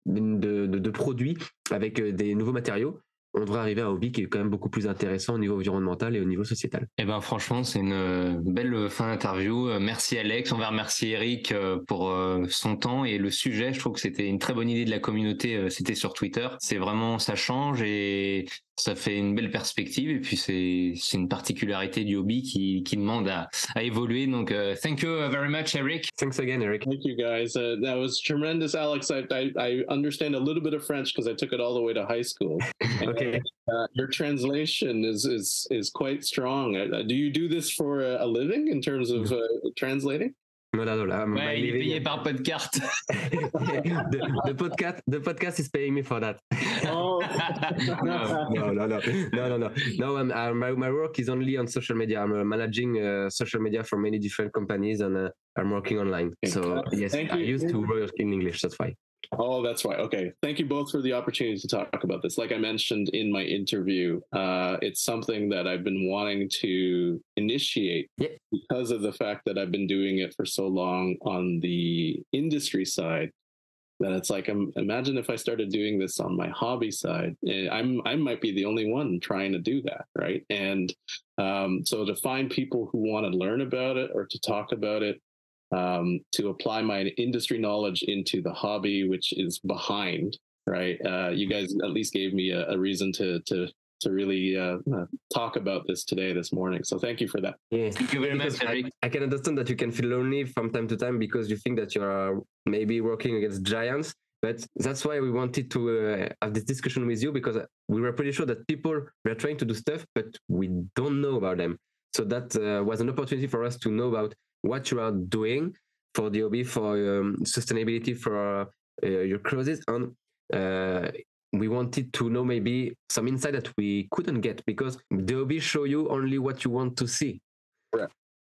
de, produits avec euh, des nouveaux matériaux, on devrait arriver à un hobby qui est quand même beaucoup plus intéressant au niveau environnemental et au niveau sociétal. Eh ben franchement, c'est une euh, belle fin d'interview. Euh, Merci Alex, on va remercier Eric pour son temps et le sujet. Je trouve que c'était une très bonne idée de la communauté. C'était sur Twitter. C'est vraiment, ça change et ça fait une belle perspective. Et puis c'est c'est une particularité du hobby qui, qui demande à, à évoluer. Donc uh, thank you very much Eric. Thanks again, Eric. Thank you guys. Uh, that was tremendous, Alex. I, I, I understand a little bit of French because I took it all the way to high school. Okay. Uh, your translation is is is quite strong. Uh, do you do this for a, a living in terms of uh, translating? No, no, no, I'm- Ouais, il est payé par podcast. the, the podcast, the podcast is paying me for that. Oh, No. no, no, no, no, no, no. No, I'm, i my, my work is only on social media. I'm uh, managing uh, social media for many different companies, and uh, I'm working online. So yes, Thank I you. used to work in English. That's why. Oh, that's right. Okay. Thank you both for the opportunity to talk about this. Like I mentioned in my interview, uh, it's something that I've been wanting to initiate Yeah. because of the fact that I've been doing it for so long on the industry side. That it's like, um, imagine if I started doing this on my hobby side. I'm I might be the only one trying to do that, right? And um, so to find people who want to learn about it or to talk about it um, to apply my industry knowledge into the hobby, which is behind. Right, uh, you guys at least gave me a, a reason to to to really uh, uh, talk about this today, this morning. So thank you for that. Yeah. Thank you very much, Because I, Eric. I can understand that you can feel lonely from time to time because you think that you are maybe working against giants. But that's why we wanted to uh, have this discussion with you because we were pretty sure that people were trying to do stuff, but we don't know about them. So that uh, was an opportunity for us to know about what you are doing for the hobby, for um, sustainability, for uh, your clothes, and uh, we wanted to know maybe some insight that we couldn't get because the hobby show you only what you want to see.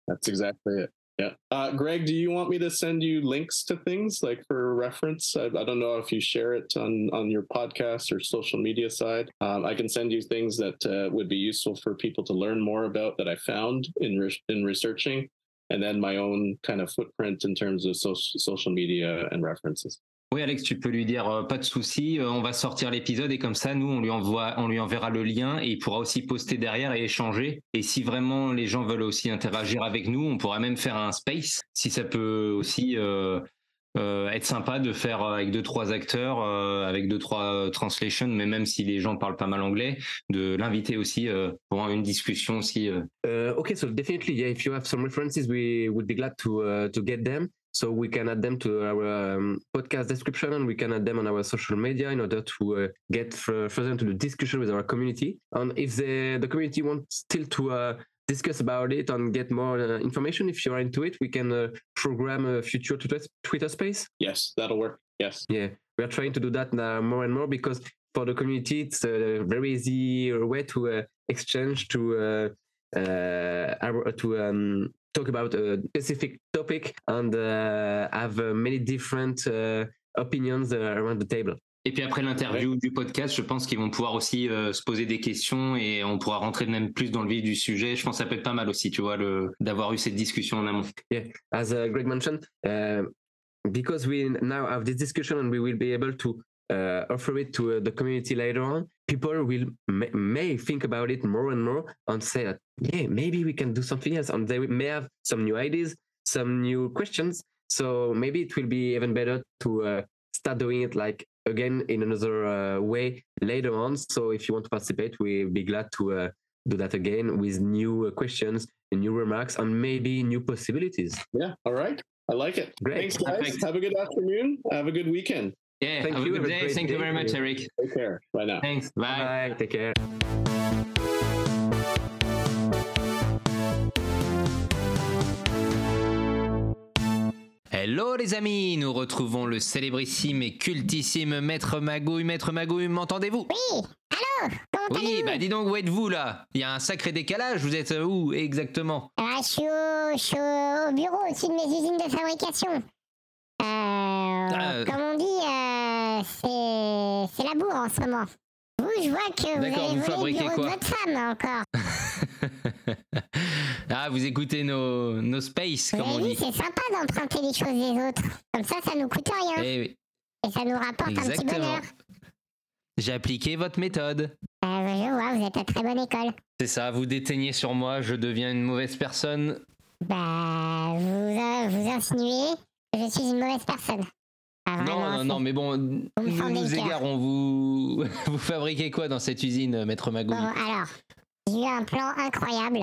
That's exactly it. Yeah. Uh, Greg, do you want me to send you links to things like for reference? I, I don't know if you share it on, on your podcast or social media side. Um, I can send you things that uh, would be useful for people to learn more about that I found in, re- in researching, and then my own kind of footprint in terms of social, social media and references. Oui, Alex, tu peux lui dire euh, pas de souci, euh, on va sortir l'épisode et comme ça, nous, on lui envoie, on lui enverra le lien et il pourra aussi poster derrière et échanger. Et si vraiment les gens veulent aussi interagir avec nous, on pourra même faire un space si ça peut aussi euh, euh, être sympa de faire avec deux trois acteurs, euh, avec deux trois translations, mais même si les gens parlent pas mal anglais, de l'inviter aussi euh, pour une discussion aussi. euh. Uh, okay, so definitely, yeah. If you have some references, we would be glad to uh, to get them, so we can add them to our um, podcast description, and we can add them on our social media in order to uh, get further into the discussion with our community. And if the the community wants still to uh, discuss about it and get more uh, information, if you are into it, we can uh, program a future Twitter Twitter space. Yes, that'll work. Yes. Yeah, we are trying to do that now more and more because for the community, it's a very easy way to uh, exchange, to uh, uh, to um, talk about a specific topic and uh, have uh, many different uh, opinions uh, around the table. Et puis après l'interview du podcast, je pense qu'ils vont pouvoir aussi euh, se poser des questions et on pourra rentrer même plus dans le vif du sujet. Je pense que ça peut être pas mal aussi, tu vois, le, d'avoir eu cette discussion en amont. As uh, Greg mentioned, uh, because we now have this discussion and we will be able to uh, offer it to uh, the community later on, people will may, may think about it more and more and say that, yeah, maybe we can do something else. And they may have some new ideas, some new questions. So maybe it will be even better to uh, start doing it like again in another uh, way later on. So if you want to participate, we'll be glad to uh, do that again with new uh, questions, and new remarks, and maybe new possibilities. Yeah. All right. I like it. Great. Thanks, guys. Perfect. Have a good afternoon. Have a good weekend. Yeah, Thank have you, a have good a day. great Thank you very much, Eric. Take care. Bye now. Thanks. Bye. Bye. Take care. Hello les amis, nous retrouvons le célébrissime et cultissime Maître Magouille. Maître Magouille, m'entendez-vous? Oui, allô Comment Oui, bah dis donc, où êtes-vous là? Il y a un sacré décalage, vous êtes où exactement? Ah, je, suis au, je suis au bureau au-dessus de mes usines de fabrication. Euh, Ah, comme on dit, euh, c'est, la bourre en ce moment. Vous, je vois que vous avez vous volé le bureau de votre femme encore. Ah, vous écoutez nos, nos space, Vous comme on dit. c'est sympa d'emprunter les choses des autres. Comme ça, ça nous coûte rien. Eh oui, Et ça nous rapporte un petit bonheur. J'ai appliqué votre méthode. Euh, je vois, vous êtes à très bonne école. C'est ça, vous déteignez sur moi, je deviens une mauvaise personne. Bah, vous, euh, vous insinuez que je suis une mauvaise personne. Ah, Non, non, non, mais bon, nous fendez nous égarons. Vous, vous fabriquez quoi dans cette usine, Maître Magouille? Bon, alors, j'ai eu un plan incroyable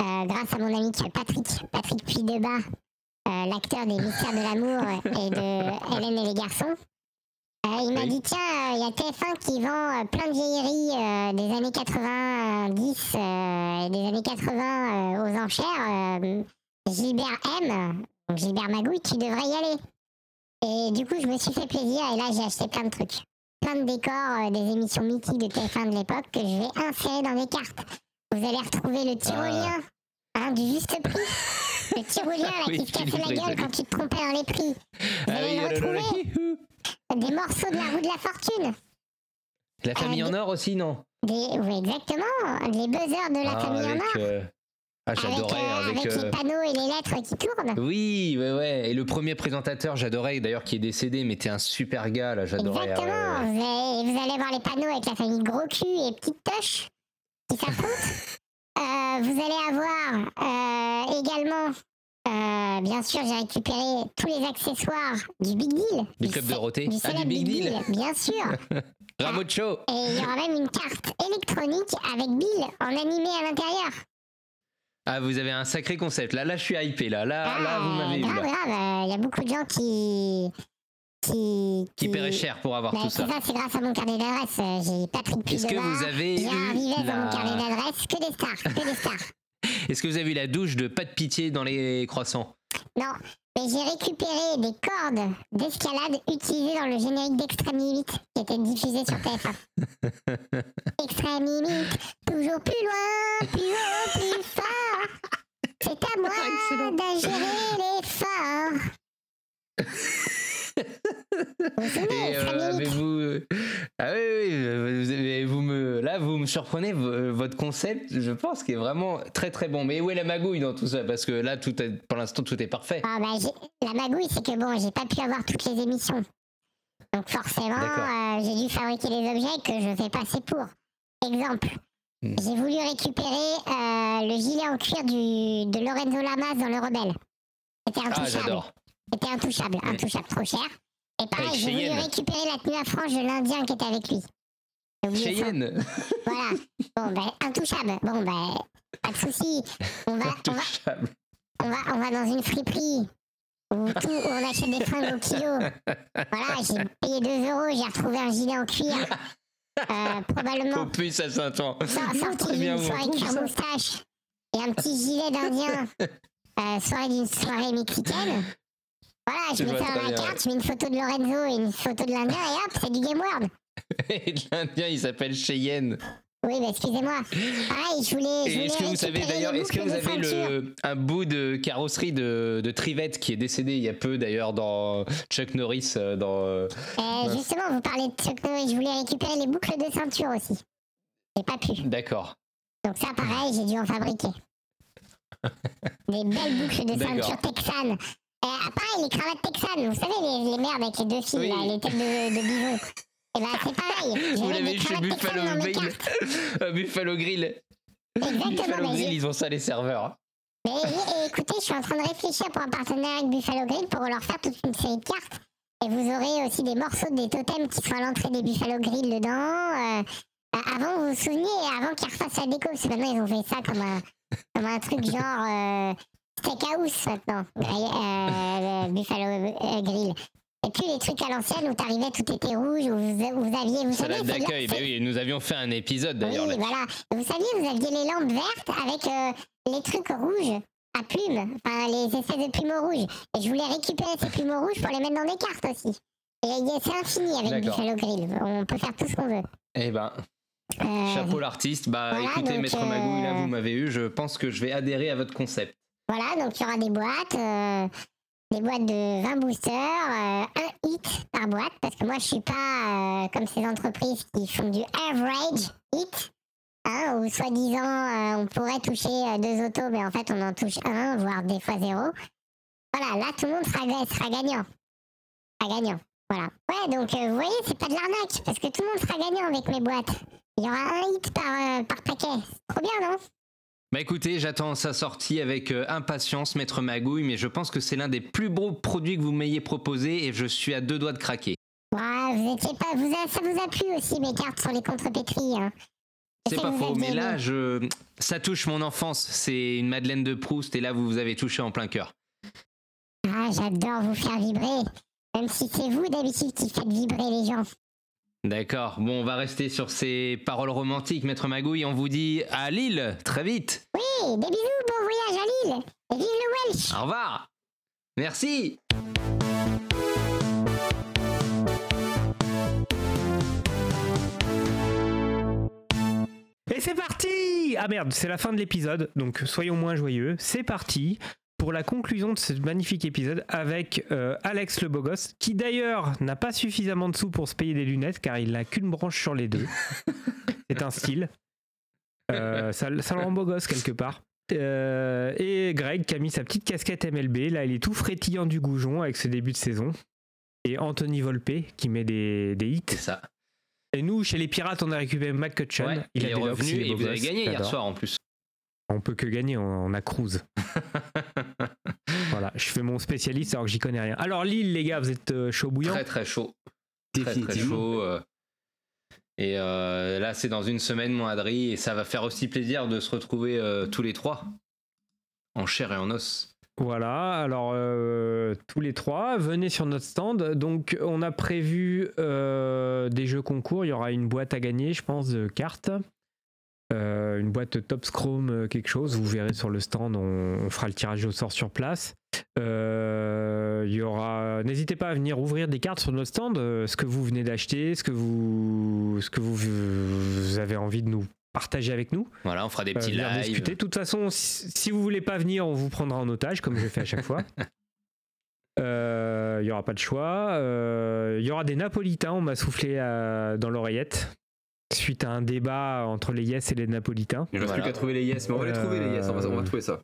euh, grâce à mon ami Patrick, Patrick Puydebas, euh, l'acteur des Mystères de l'amour et de Hélène et les garçons. Euh, il m'a dit tiens, il y a TF1 qui vend plein de vieilleries des années 90 euh, et des années 80 euh, aux enchères. Gilbert M, donc Gilbert Magouille, tu devrais y aller. Et du coup, je me suis fait plaisir et là, j'ai acheté plein de trucs plein de décors euh, des émissions mythiques de TF1 de l'époque que je vais insérer dans des cartes. Vous allez retrouver le tyrolien, hein, du juste prix. Le tyrolien là, Oui, qui se cassait la oui, gueule oui. quand tu te trompais dans les prix. Vous Ah allez oui, le oh là là là, retrouver. hihou. Des morceaux de la roue de la fortune. La famille Euh, en or aussi, non? Des, oui, exactement. Les buzzers de la Ah, famille en or. euh, Ah, Avec, j'adorais. euh, Avec, avec euh, les panneaux et les lettres qui tournent. Oui, ouais, ouais. Et le premier présentateur, j'adorais, d'ailleurs, qui est décédé, mais t'es un super gars, là, j'adorais. ah, ouais, Exactement. ouais. Vous, allez, vous allez voir les panneaux avec la famille Gros Cul et Petite Toche qui s'affrontent. Euh, vous allez avoir euh, également Euh, bien sûr, j'ai récupéré tous les accessoires du Big Deal. Du club Dorothée Du Ah, du célèbre Big Deal Bien sûr. Ramocho Et il y aura même une carte électronique avec Bill en animé à l'intérieur. Ah, vous avez un sacré concept. Là, là, je suis hypé. Là, là, là, vous m'avez eu. grave, grave. euh, Il y a beaucoup de gens qui. qui. Qui paierait cher pour avoir Bah, tout ça. ça, c'est grâce à mon carnet d'adresse. Euh, J'ai Patrick Est-ce que vous avez eu Vives dans mon carnet d'adresse. Que des stars, que des stars. Est-ce que vous avez eu la douche de pas de pitié dans les croissants? Non, mais j'ai récupéré des cordes d'escalade utilisées dans le générique d'Extrême Limite qui était diffusé sur TF1. Extrême Limite, toujours plus loin, plus haut, plus fort. C'est à moi d'ingérer l'effort. Vous vous souvenez, Et euh, avez-vous euh, Ah oui, oui, vous, avez- vous me là vous me surprenez votre concept, je pense qu'il est vraiment très très bon. Mais où est la magouille dans tout ça? Parce que là tout est, pour l'instant tout est parfait. Ah bah, la magouille, c'est que bon, j'ai pas pu avoir toutes les émissions. Donc forcément, euh, j'ai dû fabriquer des objets que je fais passer pour. Exemple, Hmm. j'ai voulu récupérer euh, le gilet en cuir du, de Lorenzo Lamas dans Le Rebelle. C'était Ah j'adore. C'était intouchable, intouchable, trop cher. Et pareil, j'ai voulu récupérer la tenue à franges de l'Indien qui était avec lui. Cheyenne. Voilà. Bon, ben, intouchable. Bon, ben, pas de souci. On va, on va, Intouchable. on va, on va dans une friperie où, tout, où on achète des fringues au kilo. Voilà, j'ai payé 2 euros, j'ai retrouvé un gilet en cuir. Euh, probablement Oh putain, ça s'entend. sor- sorti d'une soirée cuir moustache et un petit gilet d'Indien. Euh, soirée d'une soirée mexicaine. Voilà, je mets ça dans la carte, je mets une photo de Lorenzo et une photo de l'Indien et hop, c'est du Game World. Et l'Indien il s'appelle Cheyenne. Oui, mais excusez-moi. Pareil, je voulais. est-ce que vous savez d'ailleurs, est-ce que vous avez le, un bout de carrosserie de, de Trivette qui est décédé il y a peu d'ailleurs dans Chuck Norris euh, dans. euh, Euh, Mince. justement, vous parlez de Chuck Norris, je voulais récupérer les boucles de ceinture aussi. J'ai pas pu. D'accord. Donc ça, pareil, j'ai dû en fabriquer. Des belles boucles de ceinture texane. Euh, pareil, les cravates texanes, vous savez, les, les merdes avec les deux filles, Oui. là, les têtes de, de bison. Et ben c'est pareil. Vous l'avez eu chez cravates Buffalo Grill. Buffalo Grill. Exactement, Buffalo mais, Grill, ils ont ça les serveurs. mais et- écoutez, je suis en train de réfléchir pour un partenaire avec Buffalo Grill pour leur faire toute une série de cartes. Et vous aurez aussi des morceaux des totems qui sont à l'entrée des Buffalo Grill dedans. Euh, euh, avant, vous vous souvenez, avant qu'ils refassent la déco, parce que maintenant ils ont fait ça comme un, comme un truc genre euh, steakhouse maintenant, euh, Buffalo euh, Grill. Et puis les trucs à l'ancienne où t'arrivais, tout était rouge, où vous, vous aviez, vous savez, d'accueil. Bah oui, nous avions fait un épisode d'ailleurs. oui, voilà. Vous saviez, vous aviez les lampes vertes avec euh, les trucs rouges à plumes, enfin les espèces de plumeaux rouges. Et je voulais récupérer ces plumeaux rouges pour les mettre dans des cartes aussi. Et c'est infini avec. Buffalo Grill. On peut faire tout ce qu'on veut. Eh ben, Euh, chapeau l'artiste. Bah voilà, écoutez, donc, Maître Magouille, là vous m'avez eu. Je pense que je vais adhérer à votre concept. Voilà, donc il y aura des boîtes, euh, des boîtes de 20 boosters, euh, un hit par boîte, parce que moi je suis pas euh, comme ces entreprises qui font du average hit, hein, où soi-disant on pourrait toucher deux autos, mais en fait on en touche un, voire des fois zéro. Voilà, là tout le monde sera, sera gagnant. Sera gagnant. Voilà. Ouais, donc vous voyez, c'est pas de l'arnaque, parce que tout le monde sera gagnant avec mes boîtes. Il y aura un hit par, par paquet. Trop bien, non? Bah écoutez, j'attends sa sortie avec euh, impatience, Maître Magouille, mais je pense que c'est l'un des plus beaux produits que vous m'ayez proposé et je suis à deux doigts de craquer. Ouais, vous étiez pas, vous a- ça vous a plu aussi mes cartes sur les contrepétries. Hein. C'est pas faux, mais là, je... ça touche mon enfance. C'est une Madeleine de Proust et là, vous vous avez touché en plein cœur. Ah, j'adore vous faire vibrer. Même si c'est vous d'habitude qui faites vibrer les gens. D'accord, bon, on va rester sur ces paroles romantiques, Maître Magouille. On vous dit à Lille, très vite. Oui, des bisous, bon voyage à Lille. Et vive le Welsh. Au revoir. Merci. Et c'est parti Ah merde, c'est la fin de l'épisode, donc soyons moins joyeux. C'est parti pour la conclusion de ce magnifique épisode avec euh, Alex le beau gosse, qui d'ailleurs n'a pas suffisamment de sous pour se payer des lunettes, car il n'a qu'une branche sur les deux. c'est un style. Euh, ça, ça le rend beau gosse quelque part. Euh, et Greg qui a mis sa petite casquette MLB, là il est tout frétillant du goujon avec ce début de saison. Et Anthony Volpe qui met des, des hits. C'est ça. Et nous, chez les pirates, on a récupéré McCutcheon. Ouais, il, a est revenu il et vous avez gagné hier soir en plus. On peut que gagner, on, on a cruise. Voilà, je fais mon spécialiste alors que j'y connais rien. Alors Lille, les gars, vous êtes euh, chaud bouillant? Très très chaud. Très très chaud. euh. Et euh, là, c'est dans une semaine, mon Adri, et ça va faire aussi plaisir de se retrouver euh, tous les trois, en chair et en os. Voilà, alors euh, tous les trois, venez sur notre stand. Donc on a prévu euh, des jeux concours, il y aura une boîte à gagner, je pense, de cartes. Euh, une boîte Top Chrome euh, quelque chose, vous verrez sur le stand, on, on fera le tirage au sort sur place. Euh, il y aura, n'hésitez pas à venir ouvrir des cartes sur notre stand, euh, ce que vous venez d'acheter, ce que vous, ce que vous, vous avez envie de nous partager avec nous. Voilà, on fera des Euh, petits lives. discuter. De toute façon, si, si vous voulez pas venir, on vous prendra en otage, comme je fais à chaque fois. Euh, Il y aura pas de choix. Euh, Il y aura des Napolitains, on m'a soufflé euh, dans l'oreillette. Suite à un débat entre les Yes et les Napolitains. Il reste Voilà. plus qu'à trouver les yes, mais on va les trouver les yes, on va, on va Euh, trouver ça.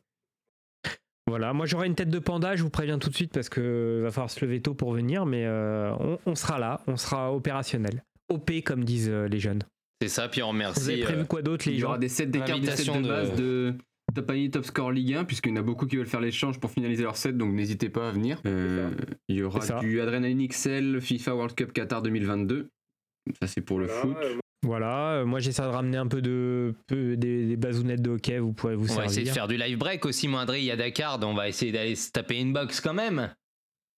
Voilà, moi j'aurai une tête de panda, je vous préviens tout de suite parce que va falloir se lever tôt pour venir, mais euh, on, on sera là, on sera opérationnel. OP comme disent euh, les jeunes. C'est ça, puis on Vous avez remercie. prévu quoi d'autre les Il y aura gens des sets des cartes, des sets de base de Top Panier, Top Score Ligue 1, puisqu'il y en a beaucoup qui veulent faire l'échange pour finaliser leur set, donc n'hésitez pas à venir. Euh, il y aura du Adrenaline XL FIFA World Cup Qatar 2022. Ça, c'est pour le foot. Voilà, euh, moi j'essaie de ramener un peu de peu, des, des bazounettes de hockey, vous pourrez vous on va servir. essayer de faire du live break aussi, mon Adri. Il y a Dakar, donc on va essayer d'aller se taper une box quand même.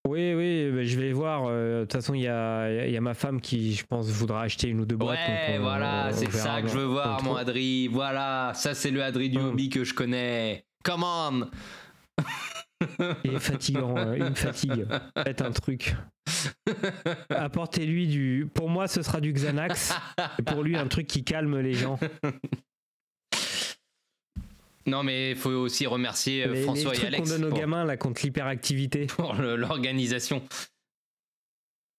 Oui, oui, bah, je vais voir. euh, De toute façon, il y a, y a ma femme qui, je pense, voudra acheter une ou deux boîtes. Ouais, on- voilà, on c'est ça que je veux voir, mon. Adri. Voilà, ça c'est le Adri du Hum. hobby que je connais. Come on Il est fatigant, euh, il me fatigue. Faites un truc. Apportez-lui du. Pour moi, ce sera du Xanax. Et pour lui, un truc qui calme les gens. Non, mais il faut aussi remercier euh, les, les François et trucs qu'on Alex donne aux pour, gamins là contre l'hyperactivité. pour l'organisation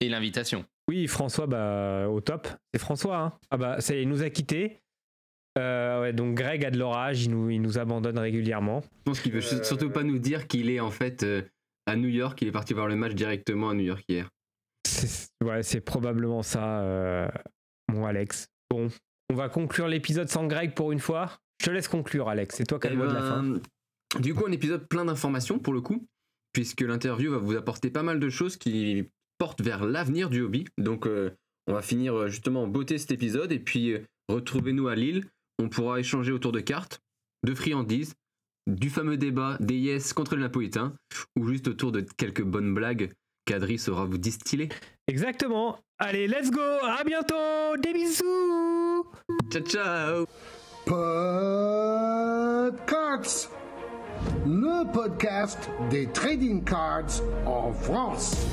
et l'invitation. Oui, François, bah, au top. C'est François. Hein. Ah bah, ça il nous a quittés. Euh, ouais, donc Greg a de l'orage, il nous, il nous abandonne régulièrement. Je pense qu'il veut surtout pas nous dire qu'il est en fait euh, à New York, il est parti voir le match directement à New York hier. C'est ouais, c'est probablement ça, euh, mon Alex. Bon, on va conclure l'épisode sans Greg pour une fois. Je te laisse conclure, Alex. C'est toi qui as Eh le mot de la ben, fin. Du coup, un épisode plein d'informations pour le coup, puisque l'interview va vous apporter pas mal de choses qui portent vers l'avenir du hobby. Donc, euh, on va finir euh, justement en beauté cet épisode et puis euh, retrouvez-nous à Lille. On pourra échanger autour de cartes, de friandises, du fameux débat des yes contre les napolitains, ou juste autour de quelques bonnes blagues qu'Adri saura vous distiller. Exactement. Allez, let's go. À bientôt. Des bisous. Ciao, ciao Podcards, le podcast des trading cards en France.